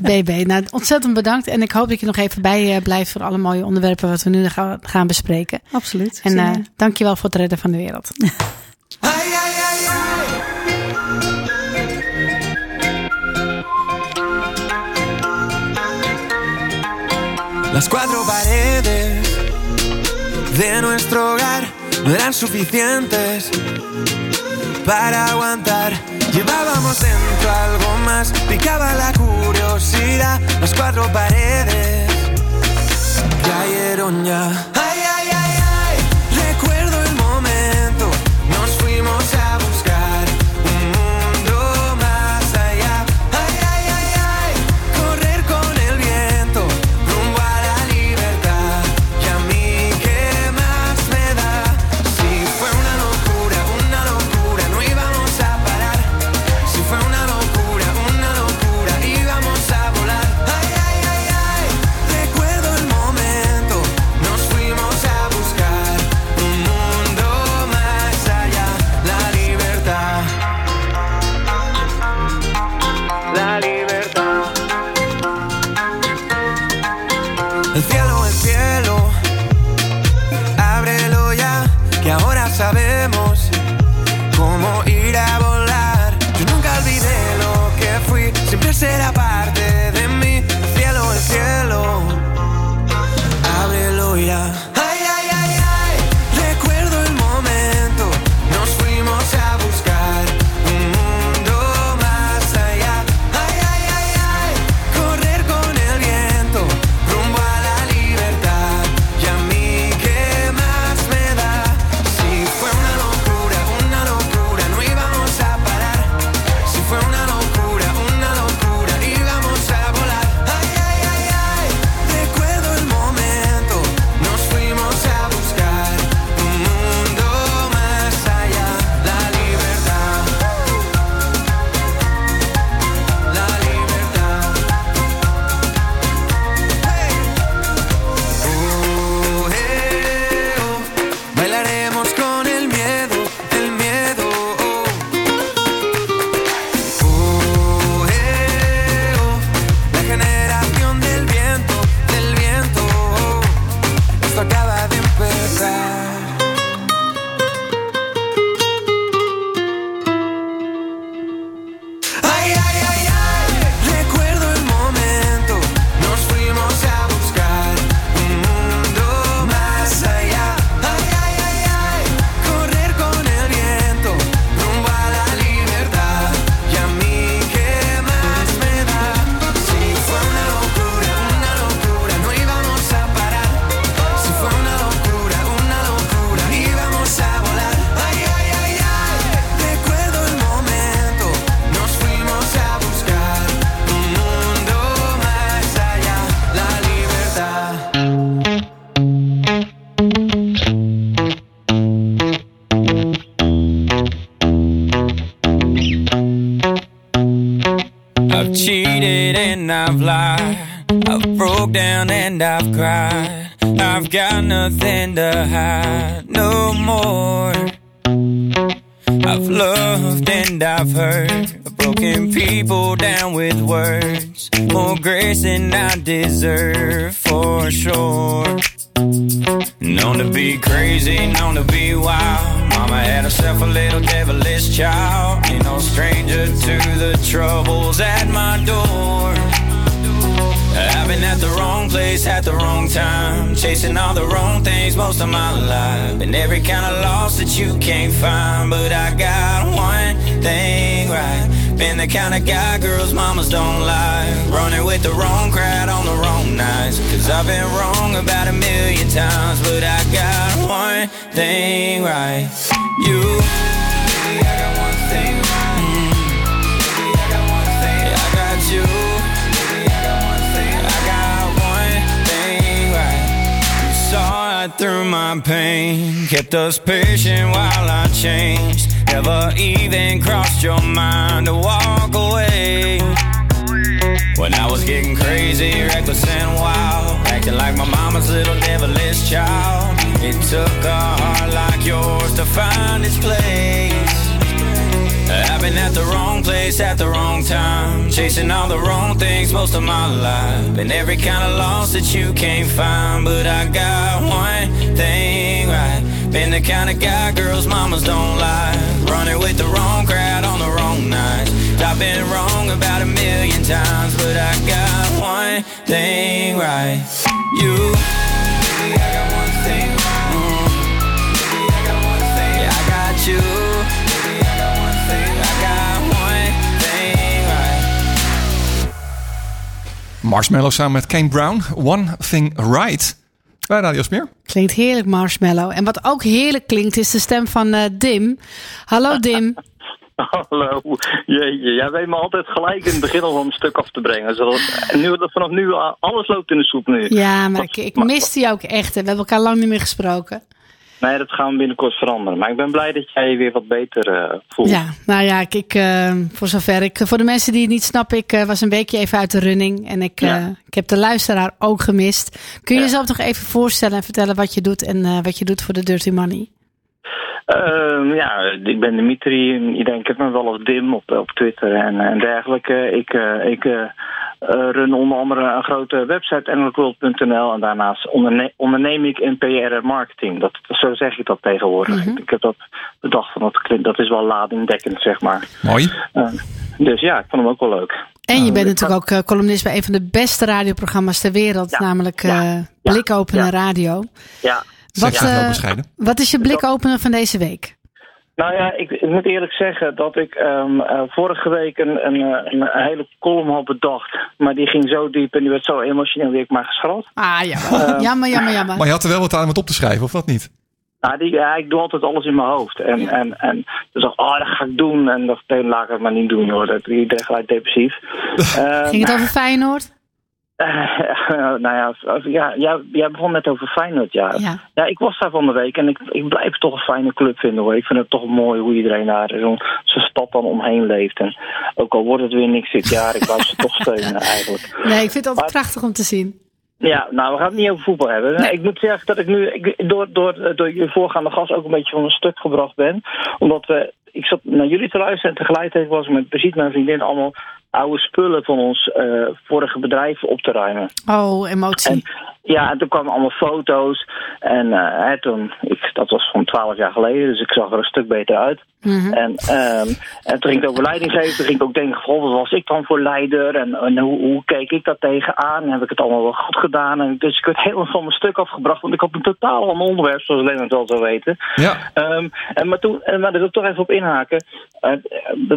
BB. Nou, ontzettend bedankt. En ik hoop dat je nog even bij eh, blijft voor alle mooie onderwerpen wat we nu gaan, gaan bespreken. Absoluut. En Zin eh in. dank je wel voor het redden van de wereld. Las cuatro paredes de nuestro hogar no eran suficientes para aguantar. Llevábamos dentro algo más, picaba la curiosidad. Las cuatro paredes cayeron ya. Enfría and I've cried. I've got nothing to hide no more. I've loved and I've hurt, broken people down with words. More grace than I deserve for sure. Known to be crazy, known to be wild. Mama had herself a little devilish child. Ain't no stranger to the troubles at my door. Been at the wrong place at the wrong time, chasing all the wrong things most of my life. Been every kind of loss that you can't find, but I got one thing right. Been the kind of guy girls mamas don't like, running with the wrong crowd on the wrong nights. Cause I've been wrong about a million times, but I got one thing right. You. Through my pain, kept us patient while I changed. Never even crossed your mind to walk away. When I was getting crazy, reckless and wild, acting like my mama's little devilish child. It took a heart like yours to find its place. Place at the wrong time, chasing all the wrong things most of my life. Been every kind of loss that you can't find, but I got one thing right. Been the kind of guy girls mamas don't like, running with the wrong crowd on the wrong nights. I've been wrong about a million times, but I got one thing right. You. Marshmallow samen met Kane Brown. One Thing Right. Bij Radio Smeer. Klinkt heerlijk, Marshmallow. En wat ook heerlijk klinkt, is de stem van eh, Dim. Hallo Dim. Hallo. Jeetje, jij weet me altijd gelijk in het begin al van een stuk af te brengen. Zodat, en nu, dat vanaf nu eh, alles loopt in de soep nu. Ja, maar ik, ik miste je ook echt. hè. We hebben elkaar lang niet meer gesproken. Nee, dat gaan we binnenkort veranderen. Maar ik ben blij dat jij je weer wat beter eh, voelt. Ja, nou ja, ik, ik, eh, voor zover ik... Voor de mensen die het niet snappen, ik eh, was een weekje even uit de running. En ik, ik heb de luisteraar ook gemist. Kun je Ja. jezelf nog even voorstellen en vertellen wat je doet... en wat je doet voor de Dirty Money? Ehm, ja, ik ben Dimitri. Iedereen kent me wel als Dim op, op Twitter en, en dergelijke. Ik, eh, ik eh, run onder andere een grote website, engelworld.nl. En daarnaast onderne onderneem ik in PR en marketing. Dat, zo zeg ik dat tegenwoordig. Mhm. Ik heb dat bedacht, van dat, klinkt, dat is wel ladingdekkend, zeg maar. Mooi. Eh, dus ja, ik vond hem ook wel leuk. En je bent natuurlijk ook eh, columnist bij een van de beste radioprogramma's ter wereld. Namelijk eh Blikopener Radio. Ja. Wat, Ja, eh, bescheiden. wat is je blikopener van deze week? Nou ja, ik, moet eerlijk zeggen dat ik ehm, eh, vorige week een, een, eh, een, hele column had bedacht. Maar die ging zo diep en die werd zo emotioneel die ik maar geschrapt. Ah, ja. Eh, jammer, jammer, jammer. Maar je had er wel wat aan om het op te schrijven, of wat niet? Nou, die, ja, ik doe altijd alles in mijn hoofd. En, en, en dus dacht, oh, dat ga ik doen. En dacht, nee, laat ik het maar niet doen hoor. Dat ik ben gelijk depressief. Ging het over Feyenoord? Eh, nou ja, ja jij, jij begon net over Feyenoord, ja. Ja. Ja, ik was daar van de week en ik, ik blijf toch een fijne club vinden hoor. Ik vind het toch mooi hoe iedereen daar zo'n stad dan omheen leeft. En ook al wordt het weer niks dit jaar, ik blijf ze toch steunen eigenlijk. Nee, ik vind het altijd prachtig om te zien. Ja, nou, we gaan het niet over voetbal hebben. Ik moet zeggen dat ik nu ik, door, door, door je voorgaande gast ook een beetje van een stuk gebracht ben. Omdat we, ik zat naar jullie te luisteren en tegelijkertijd was ik met Brigitte, mijn vriendin, allemaal oude spullen van ons eh, vorige bedrijf op te ruimen. Oh, emotie. Ja, en toen kwamen allemaal foto's. En eh, hè, toen, ik, dat was van twaalf jaar geleden, dus ik zag er een stuk beter uit. Mhm. En, ehm, en toen ging het over leiding geven. Toen ging ik ook denken, goh, wat was ik dan voor leider? En, en hoe, hoe keek ik dat tegenaan? En heb ik het allemaal wel goed gedaan? En dus ik werd helemaal van mijn stuk afgebracht. Want ik had een totaal ander onderwerp, zoals Lennart wel zou weten. Ja. Ehm, en, maar toen, en, maar daar wil ik toch even op inhaken. Eh,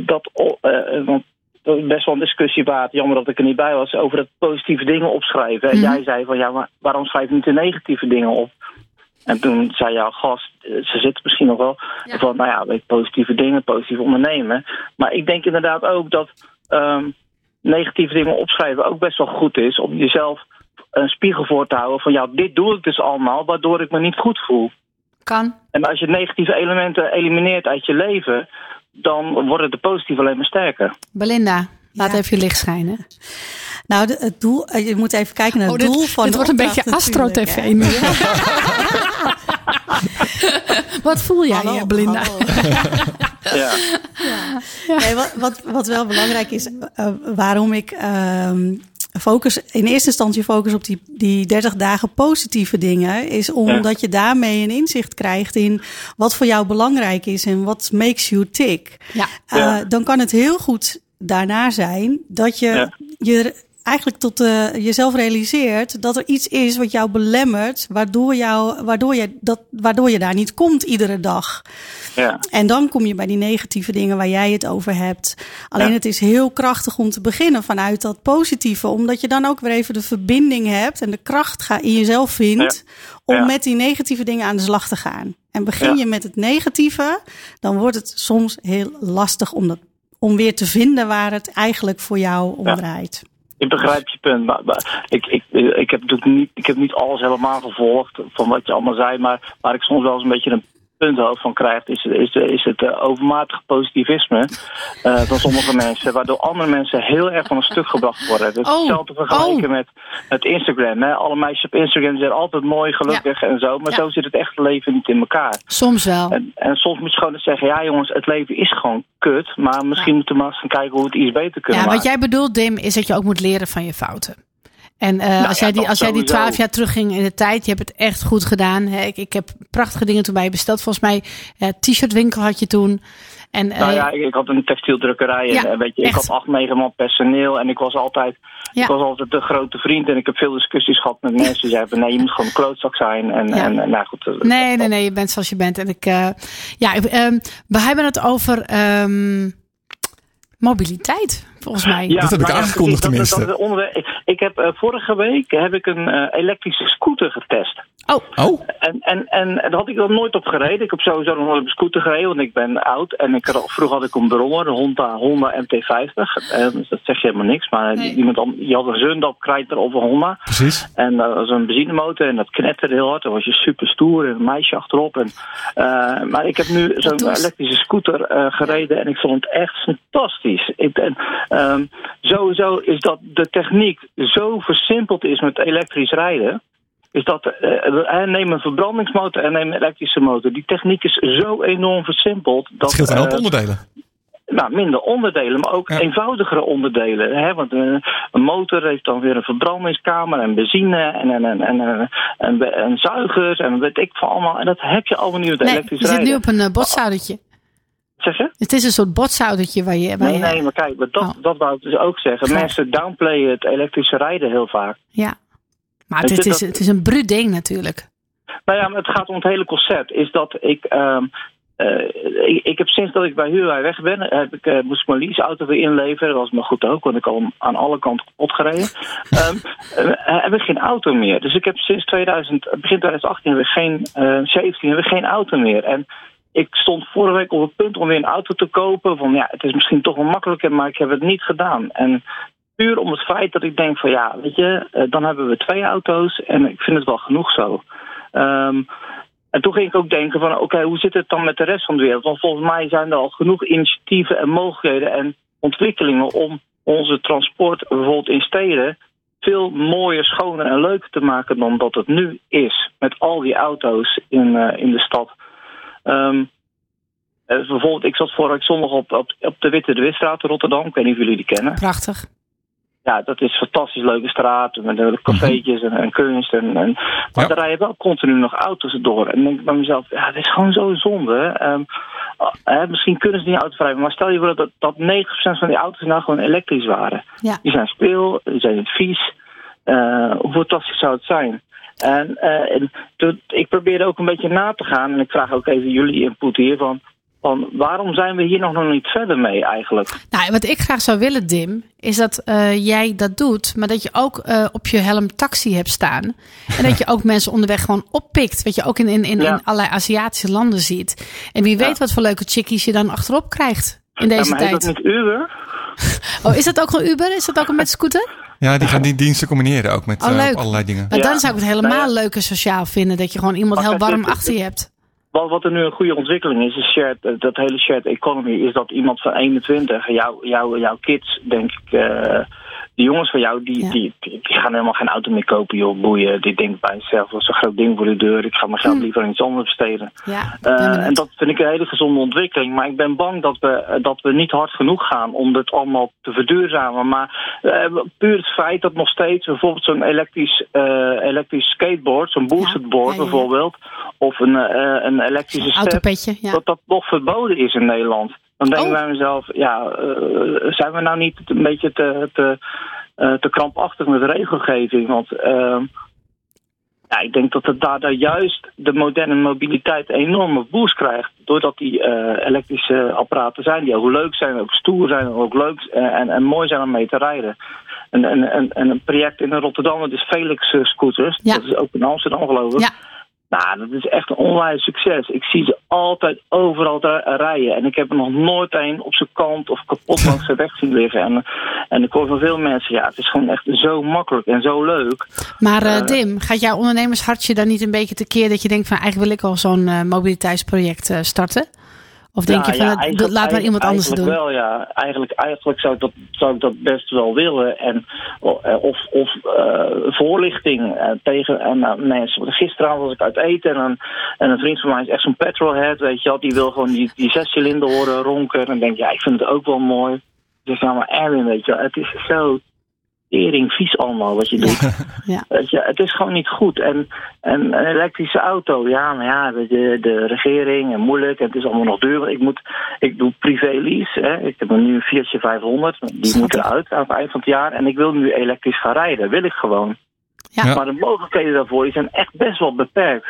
dat, eh, want dat is best wel een discussie waard. Jammer dat ik er niet bij was. Over het positieve dingen opschrijven. En Mhm. jij zei van ja, maar waarom schrijf je niet de negatieve dingen op? En toen zei jouw gast, eh, ze zitten misschien nog wel, van nou ja, weet positieve dingen, positief ondernemen. Maar ik denk inderdaad ook dat ehm, negatieve dingen opschrijven ook best wel goed is om jezelf een spiegel voor te houden van ja, dit doe ik dus allemaal, waardoor ik me niet goed voel. Kan. En als je negatieve elementen elimineert uit je leven, dan worden de positieve alleen maar sterker. Belinda, Laat Ja. even je licht schijnen. Nou, de- het doel, eh, je moet even kijken naar het Oh, dit- doel van dit de wordt een beetje Astro-TV. Wat voel jij, Hallo, Belinda? hallo. Ja. Nee, wat, wat, wat wel belangrijk is, eh, waarom ik ehm, focus, in eerste instantie focus op die, die 30 dagen positieve dingen, is omdat je daarmee een inzicht krijgt in wat voor jou belangrijk is en wat makes you tick. Ja. Eh, Ja. Dan kan het heel goed daarna zijn dat je Ja. je eigenlijk tot eh, jezelf realiseert dat er iets is wat jou belemmert, waardoor, jou, waardoor, je dat, waardoor je daar niet komt iedere dag. Ja. En dan kom je bij die negatieve dingen waar jij het over hebt. Alleen Ja. het is heel krachtig om te beginnen vanuit dat positieve. Omdat je dan ook weer even de verbinding hebt en de kracht ga- in jezelf vindt. Om met die negatieve dingen aan de slag te gaan. En begin je met het negatieve, dan wordt het soms heel lastig om, dat, om weer te vinden waar het eigenlijk voor jou om draait. Ik begrijp je punt. Maar, maar ik, ik, ik, heb natuurlijk niet, ik heb niet alles helemaal gevolgd van wat je allemaal zei. Maar waar ik soms wel eens een beetje een punthoofd van krijg, is, is, is het eh, overmatige positivisme eh, van sommige mensen. Waardoor andere mensen heel erg van een stuk gebracht worden. Oh, hetzelfde vergelijken oh. met het Instagram. Hè? Alle meisjes op Instagram zijn altijd mooi, gelukkig en zo. Maar Ja. zo zit het echte leven niet in elkaar. Soms wel. En, en soms moet je gewoon eens zeggen, ja jongens, het leven is gewoon kut. Maar misschien moeten we maar eens gaan kijken hoe we het iets beter kunnen Ja, maken. wat jij bedoelt, Dim, is dat je ook moet leren van je fouten. En eh, als, ja, jij die, als jij die twaalf jaar terugging in de tijd, je hebt het echt goed gedaan. Hè? Ik, ik heb prachtige dingen toen bij je besteld. Volgens mij, eh, t-shirtwinkel had je toen. En, eh, Nou ja, ik, ik had een textieldrukkerij en Ja, weet je, ik echt. had acht, negen man personeel en ik was altijd, Ja. ik was altijd de grote vriend en ik heb veel discussies gehad met mensen die zeiden van, nee, je moet gewoon een klootzak zijn en, Ja. en, en nou goed. Nee, nee, nee, je bent zoals je bent. En ik, eh, ja, ik, ehm, we hebben het over ehm, mobiliteit, volgens mij. Ja, Dat heb ik nou ja, aangekondigd dat- dat- tenminste. dat- dat onderwerp- ik, heb eh, vorige week heb ik een eh, elektrische scooter getest. Oh, Oh, En, en, en daar had ik nog nooit op gereden. Ik heb sowieso nog nooit op een scooter gereden, want ik ben oud. En ik had, vroeger had ik een brommer, een Honda, Honda MT50. Eh, dus dat zegt je helemaal niks. Maar Nee. iemand, an- je had een Zundap, Krijter of een Honda. precies. En dat was een benzinemotor en dat knetterde heel hard. Dan was je super stoer en een meisje achterop. En, eh, maar ik heb nu zo'n elektrische scooter eh, gereden en ik vond het echt fantastisch. Ik, en, ehm, sowieso is dat de techniek zo versimpeld is met elektrisch rijden. Is dat, eh, eh, neem een verbrandingsmotor en neem een elektrische motor. Die techniek is zo enorm versimpeld. Dat, Dat scheelt een hoop eh, onderdelen. nou, minder onderdelen, maar ook Ja. eenvoudigere onderdelen. Hè? Want een motor heeft dan weer een verbrandingskamer en benzine en, en, en, en, en, en, en zuigers en weet ik van allemaal. En dat heb je allemaal niet met nee, elektrisch je zit rijden. nu op een uh, botshoudertje. Zeg je? Het is een soort botshoudertje waar je... Waar Nee, je nee, maar kijk, maar dat, Oh. dat wou ik dus ook zeggen. Mensen downplayen het elektrische rijden heel vaak. Ja. Maar het, is, dat- het is een bruut ding natuurlijk. Nou ja, maar het gaat om het hele concept. Is dat ik. ehm, eh, ik, ik heb sinds dat ik bij Huurwij weg ben, heb ik, eh, moest ik mijn leaseauto weer inleveren. Dat was me goed ook, want ik hem aan alle kanten kapot gereden. Ehm, eh, heb ik geen auto meer. Dus ik heb sinds 2000, begin 2018 heb ik geen, eh 17 heb ik geen auto meer. En ik stond vorige week op het punt om weer een auto te kopen. Van ja, het is misschien toch wel makkelijker, maar ik heb het niet gedaan. En puur om het feit dat ik denk van ja, weet je, eh, dan hebben we twee auto's en ik vind het wel genoeg zo. Ehm, en toen ging ik ook denken van oké, hoe zit het dan met de rest van de wereld? Want volgens mij zijn er al genoeg initiatieven en mogelijkheden en ontwikkelingen om onze transport bijvoorbeeld in steden veel mooier, schoner en leuker te maken dan dat het nu is. Met al die auto's in, eh, in de stad. Ehm, eh, bijvoorbeeld, ik zat vorige week zondag op, op, op de Witte de Witstraat in Rotterdam. Ik weet niet of jullie die kennen. Prachtig. Ja, dat is een fantastisch leuke straat. Met uh, cafeetjes en, en kunst. En, en, maar Ja. daar rijden wel continu nog auto's door. En dan denk ik bij mezelf, ja, het is gewoon zo zonde. Ehm, eh, misschien kunnen ze niet autovrij, maar stel je voor dat, dat 90% van die auto's nou gewoon elektrisch waren. Ja. Die zijn speel, die zijn vies. Eh, hoe fantastisch zou het zijn? En, eh, en toen- ik probeerde ook een beetje na te gaan. En ik vraag ook even jullie input hier. Van, van waarom zijn we hier nog, nog niet verder mee eigenlijk? Nou, wat ik graag zou willen, Dim, is dat eh, jij dat doet, maar dat je ook eh, op je helm taxi hebt staan. En dat je ook mensen onderweg gewoon oppikt. Wat je ook in, in, in, Ja. in allerlei Aziatische landen ziet. En wie weet Ja. wat voor leuke chickies je dan achterop krijgt in deze ja, maar tijd. dat niet Uber? Oh, is dat ook een Uber? Is dat ook een met scooter? Ja, die gaan die diensten combineren ook met Oh, eh, allerlei dingen. Maar Ja. dan zou ik het helemaal Nou ja. leuk en sociaal vinden. Dat je gewoon iemand heel warm achter je hebt. Wat, wat er nu een goede ontwikkeling is, is shared, eh, dat hele shared economy, is dat iemand van 21, jou, jou, jouw kids, denk ik, eh, die jongens van jou, die, Ja. die, die, die gaan helemaal geen auto meer kopen, joh, boeien. Die denkt bij zichzelf, dat is een groot ding voor de deur, ik ga mijn geld liever aan iets anders besteden. Ja, Eh, en dat vind ik een hele gezonde ontwikkeling. Maar ik ben bang dat we, dat we niet hard genoeg gaan om dit allemaal te verduurzamen. Maar eh, puur het feit dat nog steeds bijvoorbeeld zo'n elektrisch, eh, elektrisch skateboard, zo'n boosted board ja, ja, ja. bijvoorbeeld, of een, een elektrische step, dat dat nog verboden is in Nederland. Dan denk ik Oh. bij mezelf, ja, eh, zijn we nou niet een beetje te, te, eh, te krampachtig met regelgeving? Want ehm, ja, ik denk dat het daardoor juist de moderne mobiliteit een enorme boost krijgt. Doordat die eh, elektrische apparaten zijn, die ook leuk zijn, ook stoer zijn, ook leuk en, en mooi zijn om mee te rijden. En, en, en, en een project in Rotterdam, dat is Felix Scooters. Ja. Dat is ook in Amsterdam geloof ik. Ja. Nou, dat is echt een onwijs succes. Ik zie ze altijd overal ri- rijden. En ik heb er nog nooit een op zijn kant of kapot langs de weg zien liggen. En, en ik hoor van veel mensen, ja, het is gewoon echt zo makkelijk en zo leuk. Maar eh, Eh, Dim, gaat jouw ondernemershartje dan niet een beetje tekeer dat je denkt van eigenlijk wil ik al zo'n eh, mobiliteitsproject starten? Of denk je van ja, eh, eigenlijk- laat maar iemand anders doen? Eigenlijk wel, ja. Eigenlijk, eigenlijk zou, ik dat, zou ik dat best wel willen. En, eh, of of eh, voorlichting eh, tegen en, mensen. Gisteravond was ik uit eten en een, en een vriend van mij is echt zo'n petrolhead, weet je wel. Die wil gewoon die, die zescilinder horen ronken. En dan denk ik, ja, ik vind het ook wel mooi. Dus nou maar Erwin, weet je wel. Het is zo tering vies allemaal wat je doet. Ja. Het is gewoon niet goed. En, en een elektrische auto, ja, maar ja, de, de regering en moeilijk. En het is allemaal nog duur. Ik, moet, ik doe privé lease. Hè. Ik heb nu een Fiatje 500. Die moet eruit aan het eind van het jaar. En ik wil nu elektrisch gaan rijden. Wil ik gewoon. Ja. Maar de mogelijkheden daarvoor zijn echt best wel beperkt.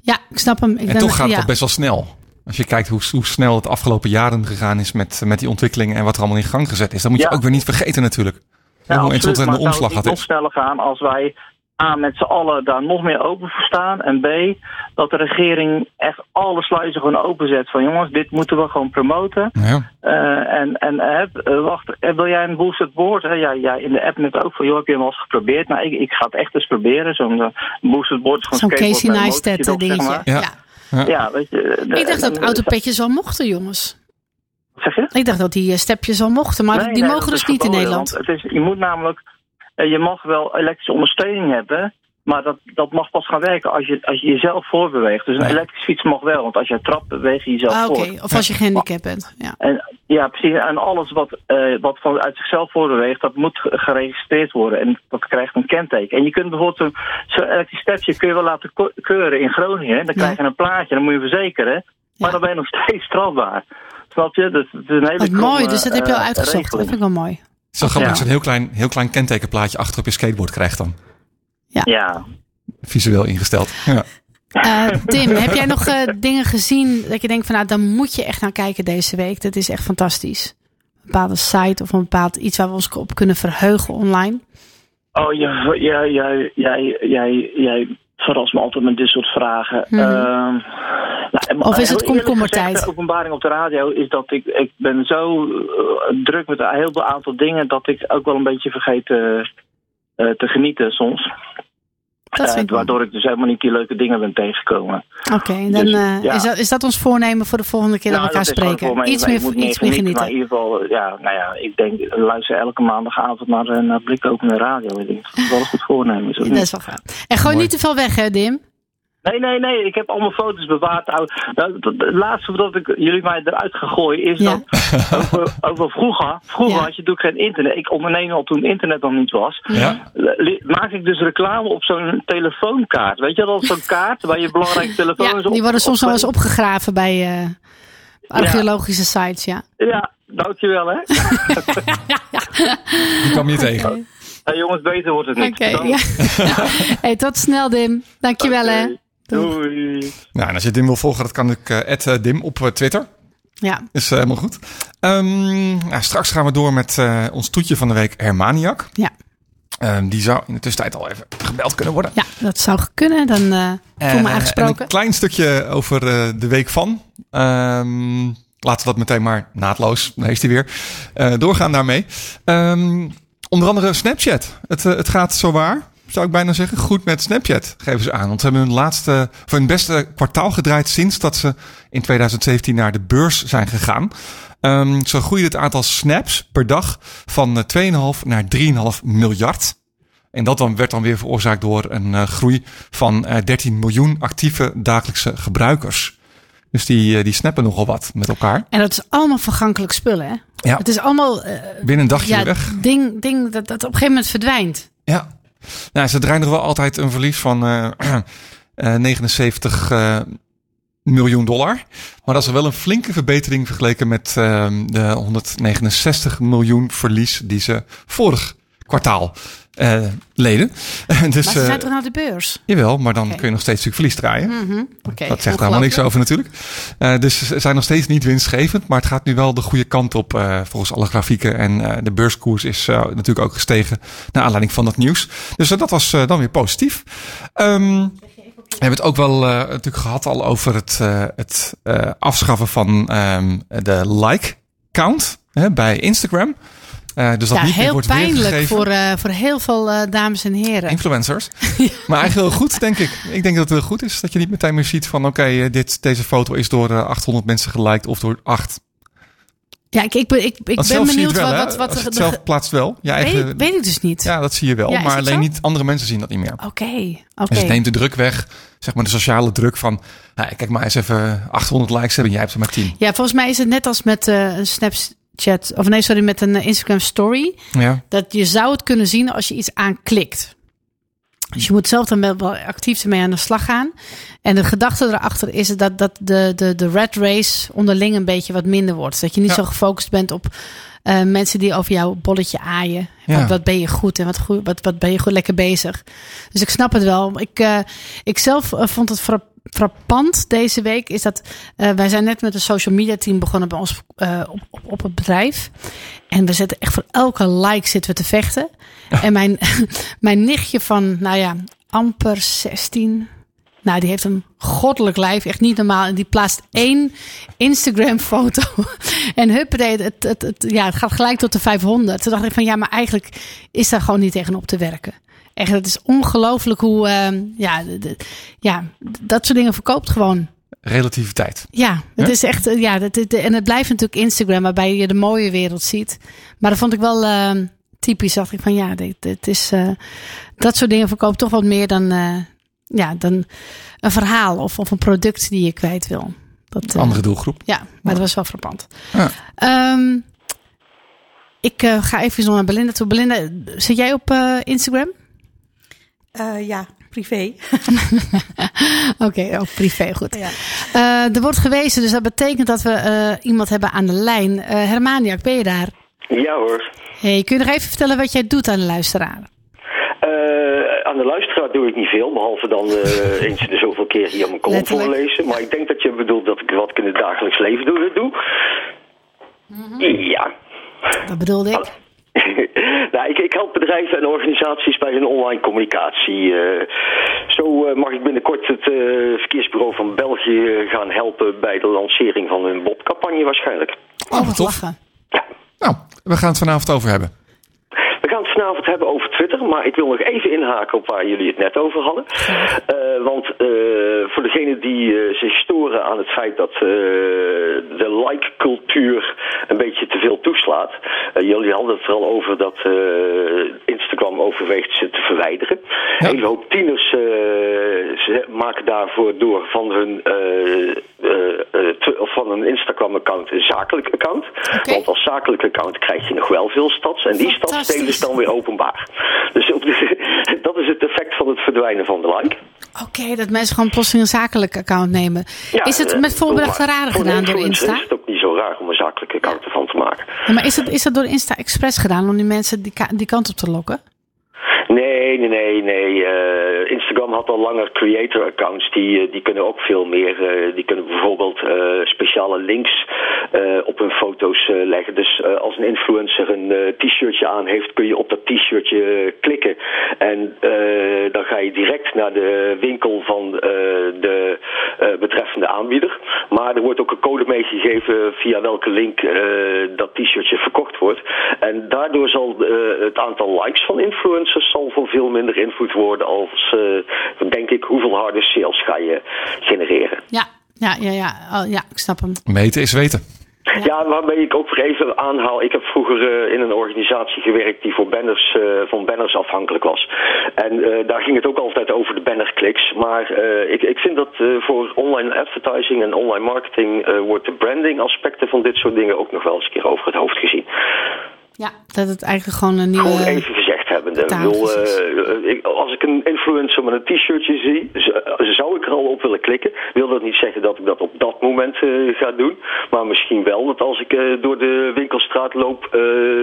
Ja, ik snap hem. Ik En ben- toch gaat het ja. best wel snel. Als je kijkt hoe, hoe snel het afgelopen jaren gegaan is met, met die ontwikkelingen en wat er allemaal in gang gezet is. Dat moet je Ja. ook weer niet vergeten natuurlijk. Ja, hoe absoluut, de zou omslag het nog sneller gaan als wij A, met z'n allen daar nog meer open voor staan. En B, dat de regering echt alle sluizen gewoon openzet. Van jongens, dit moeten we gewoon promoten. Ja. Eh, en en heb, eh, wacht, eh, wil jij een boosted board? Hè? Ja, ja, in de app net ook van, joh, heb je hem al eens geprobeerd? Nou, ik, ik ga het echt eens proberen. Zo'n eh, boosted board gewoon Zo'n Casey Neistat eh, zeg dingetje. maar. Ja. Ja. Ja, weet je. de- Ik dacht en- dat en- autopetjes al mochten, jongens. Wat zeg je? Ik dacht dat die eh, stepjes al mochten, maar Nee, die nee, mogen dus niet in Nederland. Het is, je moet namelijk, eh, je mag wel elektrische ondersteuning hebben, maar dat, dat mag pas gaan werken als je, als je jezelf voorbeweegt. Dus een elektrische fiets mag wel, want als je trapt, beweeg je jezelf Ah, Oké, voor. of als je gehandicapt bent. Ja. En, ja, precies. En alles wat, eh, wat vanuit zichzelf voorbeweegt, dat moet ge- geregistreerd worden. En dat krijgt een kenteken. En je kunt bijvoorbeeld zo'n zo'n elektrisch stepje kun je wel laten keuren in Groningen. Dan krijg je een plaatje, dan moet je verzekeren. Maar Ja. dan ben je nog steeds strafbaar. Snap je? Dat, dat is een hele Wat mooi, dus dat heb je al eh, uitgezocht. Dat vind ik wel mooi. Het is wel grappig Ja. een heel klein, heel klein kentekenplaatje achter op je skateboard krijgt dan. Ja, Visueel ingesteld. Ja. Eh, Tim, heb jij nog eh, dingen gezien dat je denkt van nou, dan moet je echt naar kijken deze week. Dat is echt fantastisch. Een bepaalde site of een bepaald iets waar we ons op kunnen verheugen online. Oh, jij, jij, jij, jij, jij, jij verrast me altijd met dit soort vragen. Ehm, nou, Of is het komkommertijd? De openbaring op de radio is dat ik, ik ben zo eh, druk met een heel veel aantal dingen dat ik ook wel een beetje vergeet eh, te genieten soms. Dat Eh, ik wel. waardoor ik dus helemaal niet die leuke dingen ben tegengekomen. Oké, dan Dus, eh, ja. is, dat, is dat ons voornemen voor de volgende keer dat we Nou, elkaar dat is gewoon spreken? Iets meer, iets meer genieten. Maar in ieder geval, ja, nou ja, ik denk, luister elke maandagavond naar een blik opende radio. Ik denk, dat is wel een goed voornemen. Is dat Dat is wel gaaf. En gewoon Mooi. niet te veel weg, hè, Dim? Nee, nee, nee. Ik heb allemaal foto's bewaard. Nou, het laatste wat ik jullie mij eruit gegooid is Ja. dat over, over vroeger. Vroeger Ja. had je natuurlijk geen internet. Ik onderneem al toen internet nog niet was. Ja. Maak ik dus reclame op zo'n telefoonkaart. Weet je wel, zo'n kaart waar je belangrijke telefoons Ja, op die worden soms wel eens opgegraven bij eh, archeologische sites, ja. Ja, dankjewel hè. Die kwam je tegen. Hey, jongens, beter wordt het niet. Oké, ja. hey, tot snel, Dim. Dankjewel, hè. Doei. Nou, en als je Dim wil volgen, dat kan ik uh, Dim op eh, Twitter. Ja, Is helemaal goed. Ehm, nou, straks gaan we door met eh, ons toetje van de week, Hermaniak. ja. Ehm, die zou in de tussentijd al even gebeld kunnen worden. ja, dat zou kunnen. Dan eh voel me aangesproken. En een klein stukje over eh, de week van. Ehm, laten we dat meteen maar naadloos, daar is hij weer, eh, doorgaan daarmee. Ehm, onder andere Snapchat. Het, het gaat zo waar. Zou ik bijna zeggen. Goed met Snapchat, geven ze aan. Want ze hebben hun laatste, of hun beste kwartaal gedraaid sinds dat ze in 2017 naar de beurs zijn gegaan. Ehm, zo groeide het aantal snaps per dag van eh, 2,5 naar 3,5 miljard. En dat dan werd dan weer veroorzaakt door een eh, groei van eh, 13 miljoen actieve dagelijkse gebruikers. Dus die, eh, die snappen nogal wat met elkaar. En dat is allemaal vergankelijk spullen, hè? Ja. Het is allemaal... eh, Binnen een dagje ja, weg. ding, ding dat, dat op een gegeven moment verdwijnt. Ja. Nou, ze draaien er wel altijd een verlies van eh, eh, 79 eh, miljoen dollar. Maar dat is wel een flinke verbetering vergeleken met eh, de 169 miljoen verlies die ze vorig kwartaal eh, leden. dus, maar ze eh, zijn toch naar de beurs? Jawel, maar dan kun je nog steeds natuurlijk verlies draaien. Mhm, oké, dat zegt er helemaal niks over natuurlijk. Eh, dus ze zijn nog steeds niet winstgevend. Maar het gaat nu wel de goede kant op eh, volgens alle grafieken. En eh, de beurskoers is eh, natuurlijk ook gestegen naar aanleiding van dat nieuws. Dus eh, dat was eh, dan weer positief. Ehm, we hebben het ook wel eh, natuurlijk gehad al over het, eh, het eh, afschaffen van ehm, de like count hè, bij Instagram. Eh, dus dat ja, niet heel wordt pijnlijk voor, eh, voor heel veel eh, dames en heren. Influencers. Maar eigenlijk heel goed, denk ik. Ik denk dat het heel goed is dat je niet meteen meer ziet van... oké, dit deze foto is door eh, 800 mensen geliked of door 8. Ja, ik, ik, ik, ik ben benieuwd wel, wat, wat, wat het zelf plaatst wel. Eigen, weet, weet ik dus niet. Ja, dat zie je wel. Ja, maar alleen zo? niet andere mensen zien dat niet meer. Oké, oké. Dus het neemt de druk weg. Zeg maar de sociale druk van... Nou, kijk maar eens even 800 likes hebben en jij hebt er maar 10. Ja, volgens mij is het net als met eh, een Snapchat, of nee, sorry, met een eh, Instagram story. Ja. Dat je zou het kunnen zien als je iets aanklikt. Dus je moet zelf dan wel- actief ermee aan de slag gaan. En de gedachte erachter is dat, dat de, de, de red race onderling een beetje wat minder wordt. Dat je niet Ja. zo gefocust bent op eh, mensen die over jouw bolletje aaien. Ja. Wat, wat ben je goed en wat, goed, wat, wat ben je goed lekker bezig. Dus ik snap het wel. Ik, eh, ik zelf vond het fra- frappant deze week. Is dat eh, wij zijn net met een social media team begonnen bij ons eh, op, op, op het bedrijf. En we zetten echt voor elke like zitten we te vechten. En mijn, mijn nichtje van, nou ja, amper 16. Nou, die heeft een goddelijk lijf, echt niet normaal. En die plaatst één Instagram-foto. En huppatee, het, het, het, ja, het gaat gelijk tot de 500. Toen dacht ik van, ja, maar eigenlijk is daar gewoon niet tegenop te werken. Echt, het is ongelooflijk hoe, ehm, ja, de- ja, dat soort dingen verkoopt gewoon. Relativiteit. Ja, het is echt, eh, ja, dat, en het blijft natuurlijk Instagram, waarbij je de mooie wereld ziet. Maar dat vond ik wel ehm, typisch. Dacht ik van, ja, dit, dit is, eh, dat soort dingen verkoopt toch wat meer dan, eh, ja, dan een verhaal of, of een product die je kwijt wil. Dat, Andere doelgroep. Ja, maar dat was wel frappant. Ja. Ehm, ik ga even zo naar Belinda toe. Belinda, zit jij op Instagram? Eh, ja, privé. Oké, ook privé, goed. Ja. Eh, er wordt gewezen, dus dat betekent dat we eh, iemand hebben aan de lijn. Eh Hermaniak, ben je daar? Ja hoor. Hey, kun je nog even vertellen wat jij doet aan de luisteraar? Eh, aan de luisteraar doe ik niet veel, behalve dan eh, eens in de zoveel keer hier mijn column Letterlijk. voorlezen. Maar ik denk dat je bedoelt dat ik wat ik in het dagelijks leven doe. doe. Ja. Wat bedoelde ik? nou, ik, ik help bedrijven en organisaties bij hun online communicatie. Eh, zo eh, mag ik binnenkort het eh, verkeersbureau van België gaan helpen bij de lancering van hun BOP-campagne waarschijnlijk. Oh, wat lachen. Nou, we gaan het vanavond over hebben. We gaan het vanavond hebben over Twitter, maar ik wil nog even inhaken op waar jullie het net over hadden. Eh, want eh, voor degenen die eh, zich storen aan het feit dat de like-cultuur een beetje te veel toeslaat. jullie hadden het er al over dat Instagram overweegt ze te verwijderen. Een hele hoop tieners ze maken daarvoor door van hun, eh, eh, van hun Instagram-account een zakelijk account. Want als zakelijk account krijg je nog wel veel stads. En die stads delen ze dan weer openbaar. Dus op de- dat is het effect van het verdwijnen van de like. Oké, dat mensen gewoon plotseling een zakelijk account nemen. Ja, is het eh, met voorbedachte voor- raden een gedaan door Insta? is het ook niet zo raar om een zakelijk account ervan te maken. Ja, maar is dat, is dat door Insta Express gedaan om die mensen die, die kant op te lokken? Nee, nee, nee, nee. Instagram had al langer creator accounts. Die, eh, die kunnen ook veel meer. eh, die kunnen bijvoorbeeld eh, speciale links op hun foto's leggen. Dus als een influencer een t-shirtje aan heeft, kun je op dat t-shirtje klikken. En dan ga je direct naar de winkel van de eh, betreffende aanbieder. Maar er wordt ook een code meegegeven via welke link eh, dat t-shirtje verkocht wordt. En daardoor zal eh, het aantal likes van influencers zal voor veel minder invloed worden als, eh, denk ik, hoeveel harde sales ga je genereren. Ja, ja, ja, ja, Oh, ja ik snap hem. Meten is weten. Ja, waarmee ik ook weer even aanhaal. Ik heb vroeger eh, in een organisatie gewerkt die voor banners, eh, van banners afhankelijk was. En eh, daar ging het ook altijd over de bannerkliks. Maar ik, ik vind dat voor online advertising en online marketing wordt de branding aspecten van dit soort dingen ook nog wel eens een keer over het hoofd gezien. Ja, dat het eigenlijk gewoon een nieuwe... Gewoon even gezegd eh, als ik een influencer met een t-shirtje zie, z- zou ik er al op willen klikken. Wil dat niet zeggen dat ik dat op dat moment eh, ga doen. Maar misschien wel dat als ik eh, door de winkelstraat loop, eh,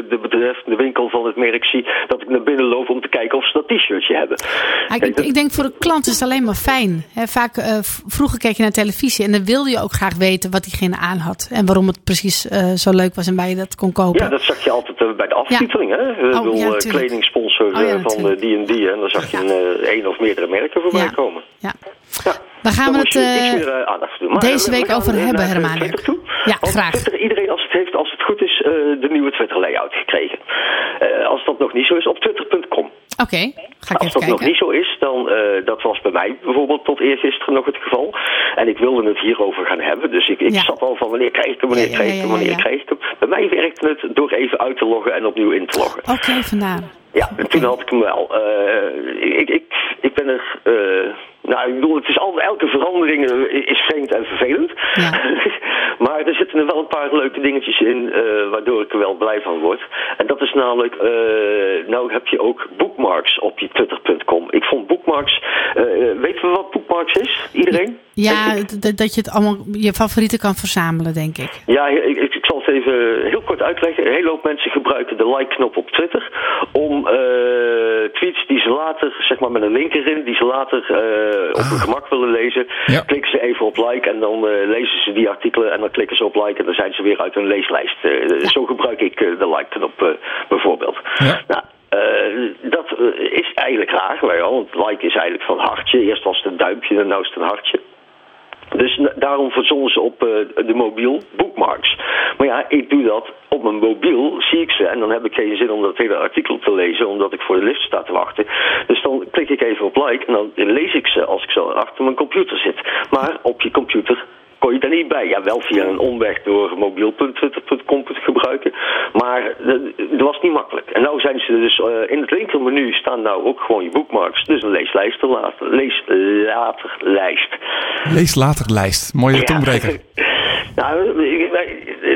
de betreffende winkel van het merk zie, dat ik naar binnen loop om te kijken of ze dat t-shirtje hebben. Ah, Ik, ik denk voor de klant is het alleen maar fijn. Vaak, eh, vroeger keek je naar televisie en dan wilde je ook graag weten wat diegene aan had. En waarom het precies eh, zo leuk was en waar je dat kon kopen. Ja, dat zag je altijd eh, bij de aftiteling. Hè? Ik bedoel, ja, eh, kledingsponsor Oh, ja, eh, van eh, die en die. En dan zag je een, eh, één of meerdere merken voorbij komen. Ja. Ja. Waar gaan Dan we het eh, eh, deze eh, we week over eh, hebben, eh, toe. Ja, Want graag. Twitter, iedereen als het heeft, als het goed is, eh, de nieuwe Twitter layout gekregen. Eh, als dat nog niet zo is, op twitter.com. Oké, ga ik Als dat nog niet zo is, dan dat was bij mij bijvoorbeeld tot eergisteren nog het geval. En ik wilde het hierover gaan hebben. Dus ik, ik Ja. zat al van wanneer krijg ik hem, wanneer Ja, ja, krijg ik hem, wanneer krijg ik hem. Bij mij werkte het door even uit te loggen en opnieuw in te loggen. Oké, vandaan. Ja, en toen had ik hem wel. Uh, ik, ik, ik ben er. Uh, nou, ik bedoel, het is altijd, elke verandering eh, is vreemd en vervelend. Ja. maar er zitten er wel een paar leuke dingetjes in, uh, waardoor ik er wel blij van word. En dat is namelijk, nou heb je ook bookmarks op je twitter.com. Ik vond bookmarks, weten we wat bookmarks is? Iedereen? Ja, dat je het allemaal, je favorieten kan verzamelen, denk ik. Ja, ik zal het even heel kort uitleggen. Een hele hoop mensen gebruiken de like-knop op Twitter om tweets die ze later, zeg maar met een link erin, die ze later op hun gemak willen lezen, Ja. klikken ze even op like en dan uh, lezen ze die artikelen en dan klikken ze op like en dan zijn ze weer uit hun leeslijst. Zo gebruik ik de like-knop bijvoorbeeld. Ja. Nou, dat is eigenlijk raar, want like is eigenlijk van hartje. Eerst was het een duimpje en nu is het een hartje. Dus daarom verzonnen ze op uh, de mobiel bookmarks. Maar ja, ik doe dat op mijn mobiel, zie ik ze. En dan heb ik geen zin om dat hele artikel te lezen, omdat ik voor de lift sta te wachten. Dus dan klik ik even op like en dan lees ik ze als ik zo achter mijn computer zit. Maar op je computer kon je daar niet bij. Ja, wel via een omweg door mobiel.twitter.com te gebruiken. Maar dat was niet makkelijk. En nou zijn ze dus uh, in het linkermenu staan nou ook gewoon je bookmarks. Dus een leeslijst later. Lees later lijst. Lees later lijst. Mooie ja. tongbreker. nou,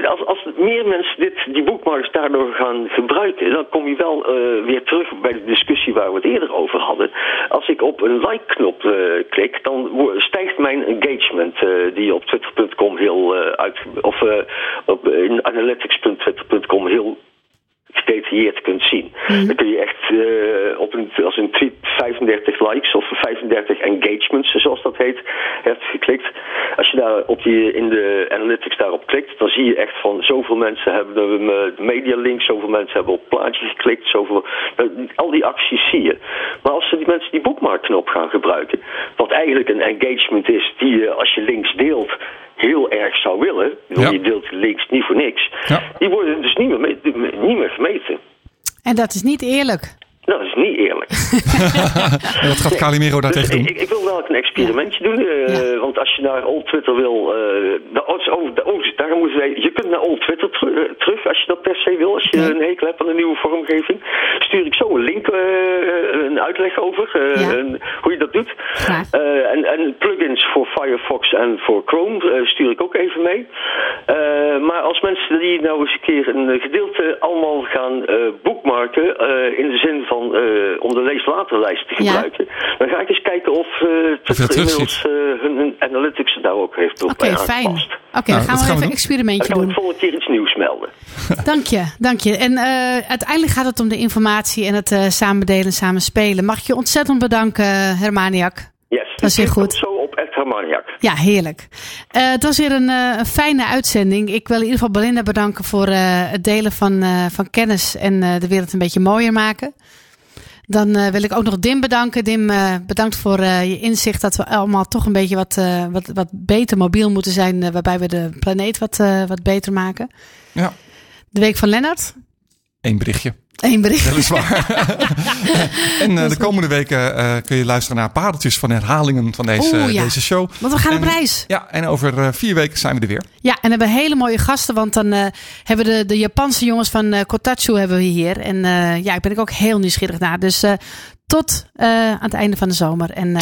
als, als meer mensen dit, die bookmarks daardoor gaan gebruiken, dan kom je wel uh, weer terug bij de discussie waar we het eerder over hadden. Als ik op een like-knop uh, klik, dan stijgt mijn engagement uh, die op heel uit of op analytics.twitter.com heel gedetailleerd kunt zien. Mm. Dan kun je echt uh, op een, als een tweet 35 likes of 35 engagements, zoals dat heet, hebt geklikt. Als je daar op die, in de analytics daarop klikt, dan zie je echt van zoveel mensen hebben de media link, zoveel mensen hebben op plaatje geklikt, zoveel, al die acties zie je. Maar als ze die mensen die bookmarkknop gaan gebruiken, wat eigenlijk een engagement is die je als je links deelt, heel erg zou willen, ja. je deelt links niet voor niks, ja. die worden dus niet meer, niet meer gemeten. En dat is niet eerlijk. Nou, is niet eerlijk. en wat gaat Calimero daar tegen doen? Ik, ik, wil wel een experimentje doen. Uh, ja. Want als je naar Old Twitter wil... Uh, de, oh, de, oh, daar moeten wij, je kunt naar Old Twitter uh, terug als je dat per se wil. Als je een hekel hebt aan een nieuwe vormgeving. Stuur ik zo een link, eh, een uitleg over. Hoe je dat doet. en, en plugins voor Firefox en voor Chrome stuur ik ook even mee. maar als mensen die nou eens een keer een gedeelte allemaal gaan boekmarken... in de zin van, uh, om de lees-laterlijst te gebruiken. Ja. Dan ga ik eens kijken of uh, Twitter inmiddels uh, hun, hun, analytics daar ook heeft op Oké, okay, fijn. Oké, okay, nou, dan gaan we even een experimentje doen. Dan gaan we volgende keer iets nieuws melden. dank je, dank je. En uiteindelijk gaat het om de informatie en het samen delen, samen spelen. Mag ik je ontzettend bedanken, Hermaniak. Yes, dat is weer goed. Zo op Ed Hermaniak. Ja, heerlijk. Uh, het was weer een, uh, een, fijne uitzending. Ik wil in ieder geval Belinda bedanken voor uh, het delen van, van kennis en de wereld een beetje mooier maken. Dan eh, wil ik ook nog Dim bedanken. Dim, eh, bedankt voor eh, je inzicht dat we allemaal toch een beetje wat, eh, wat, wat beter mobiel moeten zijn. waarbij we de planeet wat, eh, wat beter maken. Ja. De week van Lennart. Eén berichtje. Eén bericht. Weliswaar. en eh, de komende weken eh, kun je luisteren naar pareltjes van herhalingen van deze, Oeh, ja. deze show. Want we gaan op reis. Ja, en over eh, vier weken zijn we er weer. Ja, en we hebben hele mooie gasten. Want dan hebben we de, de Japanse jongens van Kotatsu hebben we hier. En ja, ik ben ik ook heel nieuwsgierig naar. Dus tot aan het einde van de zomer. En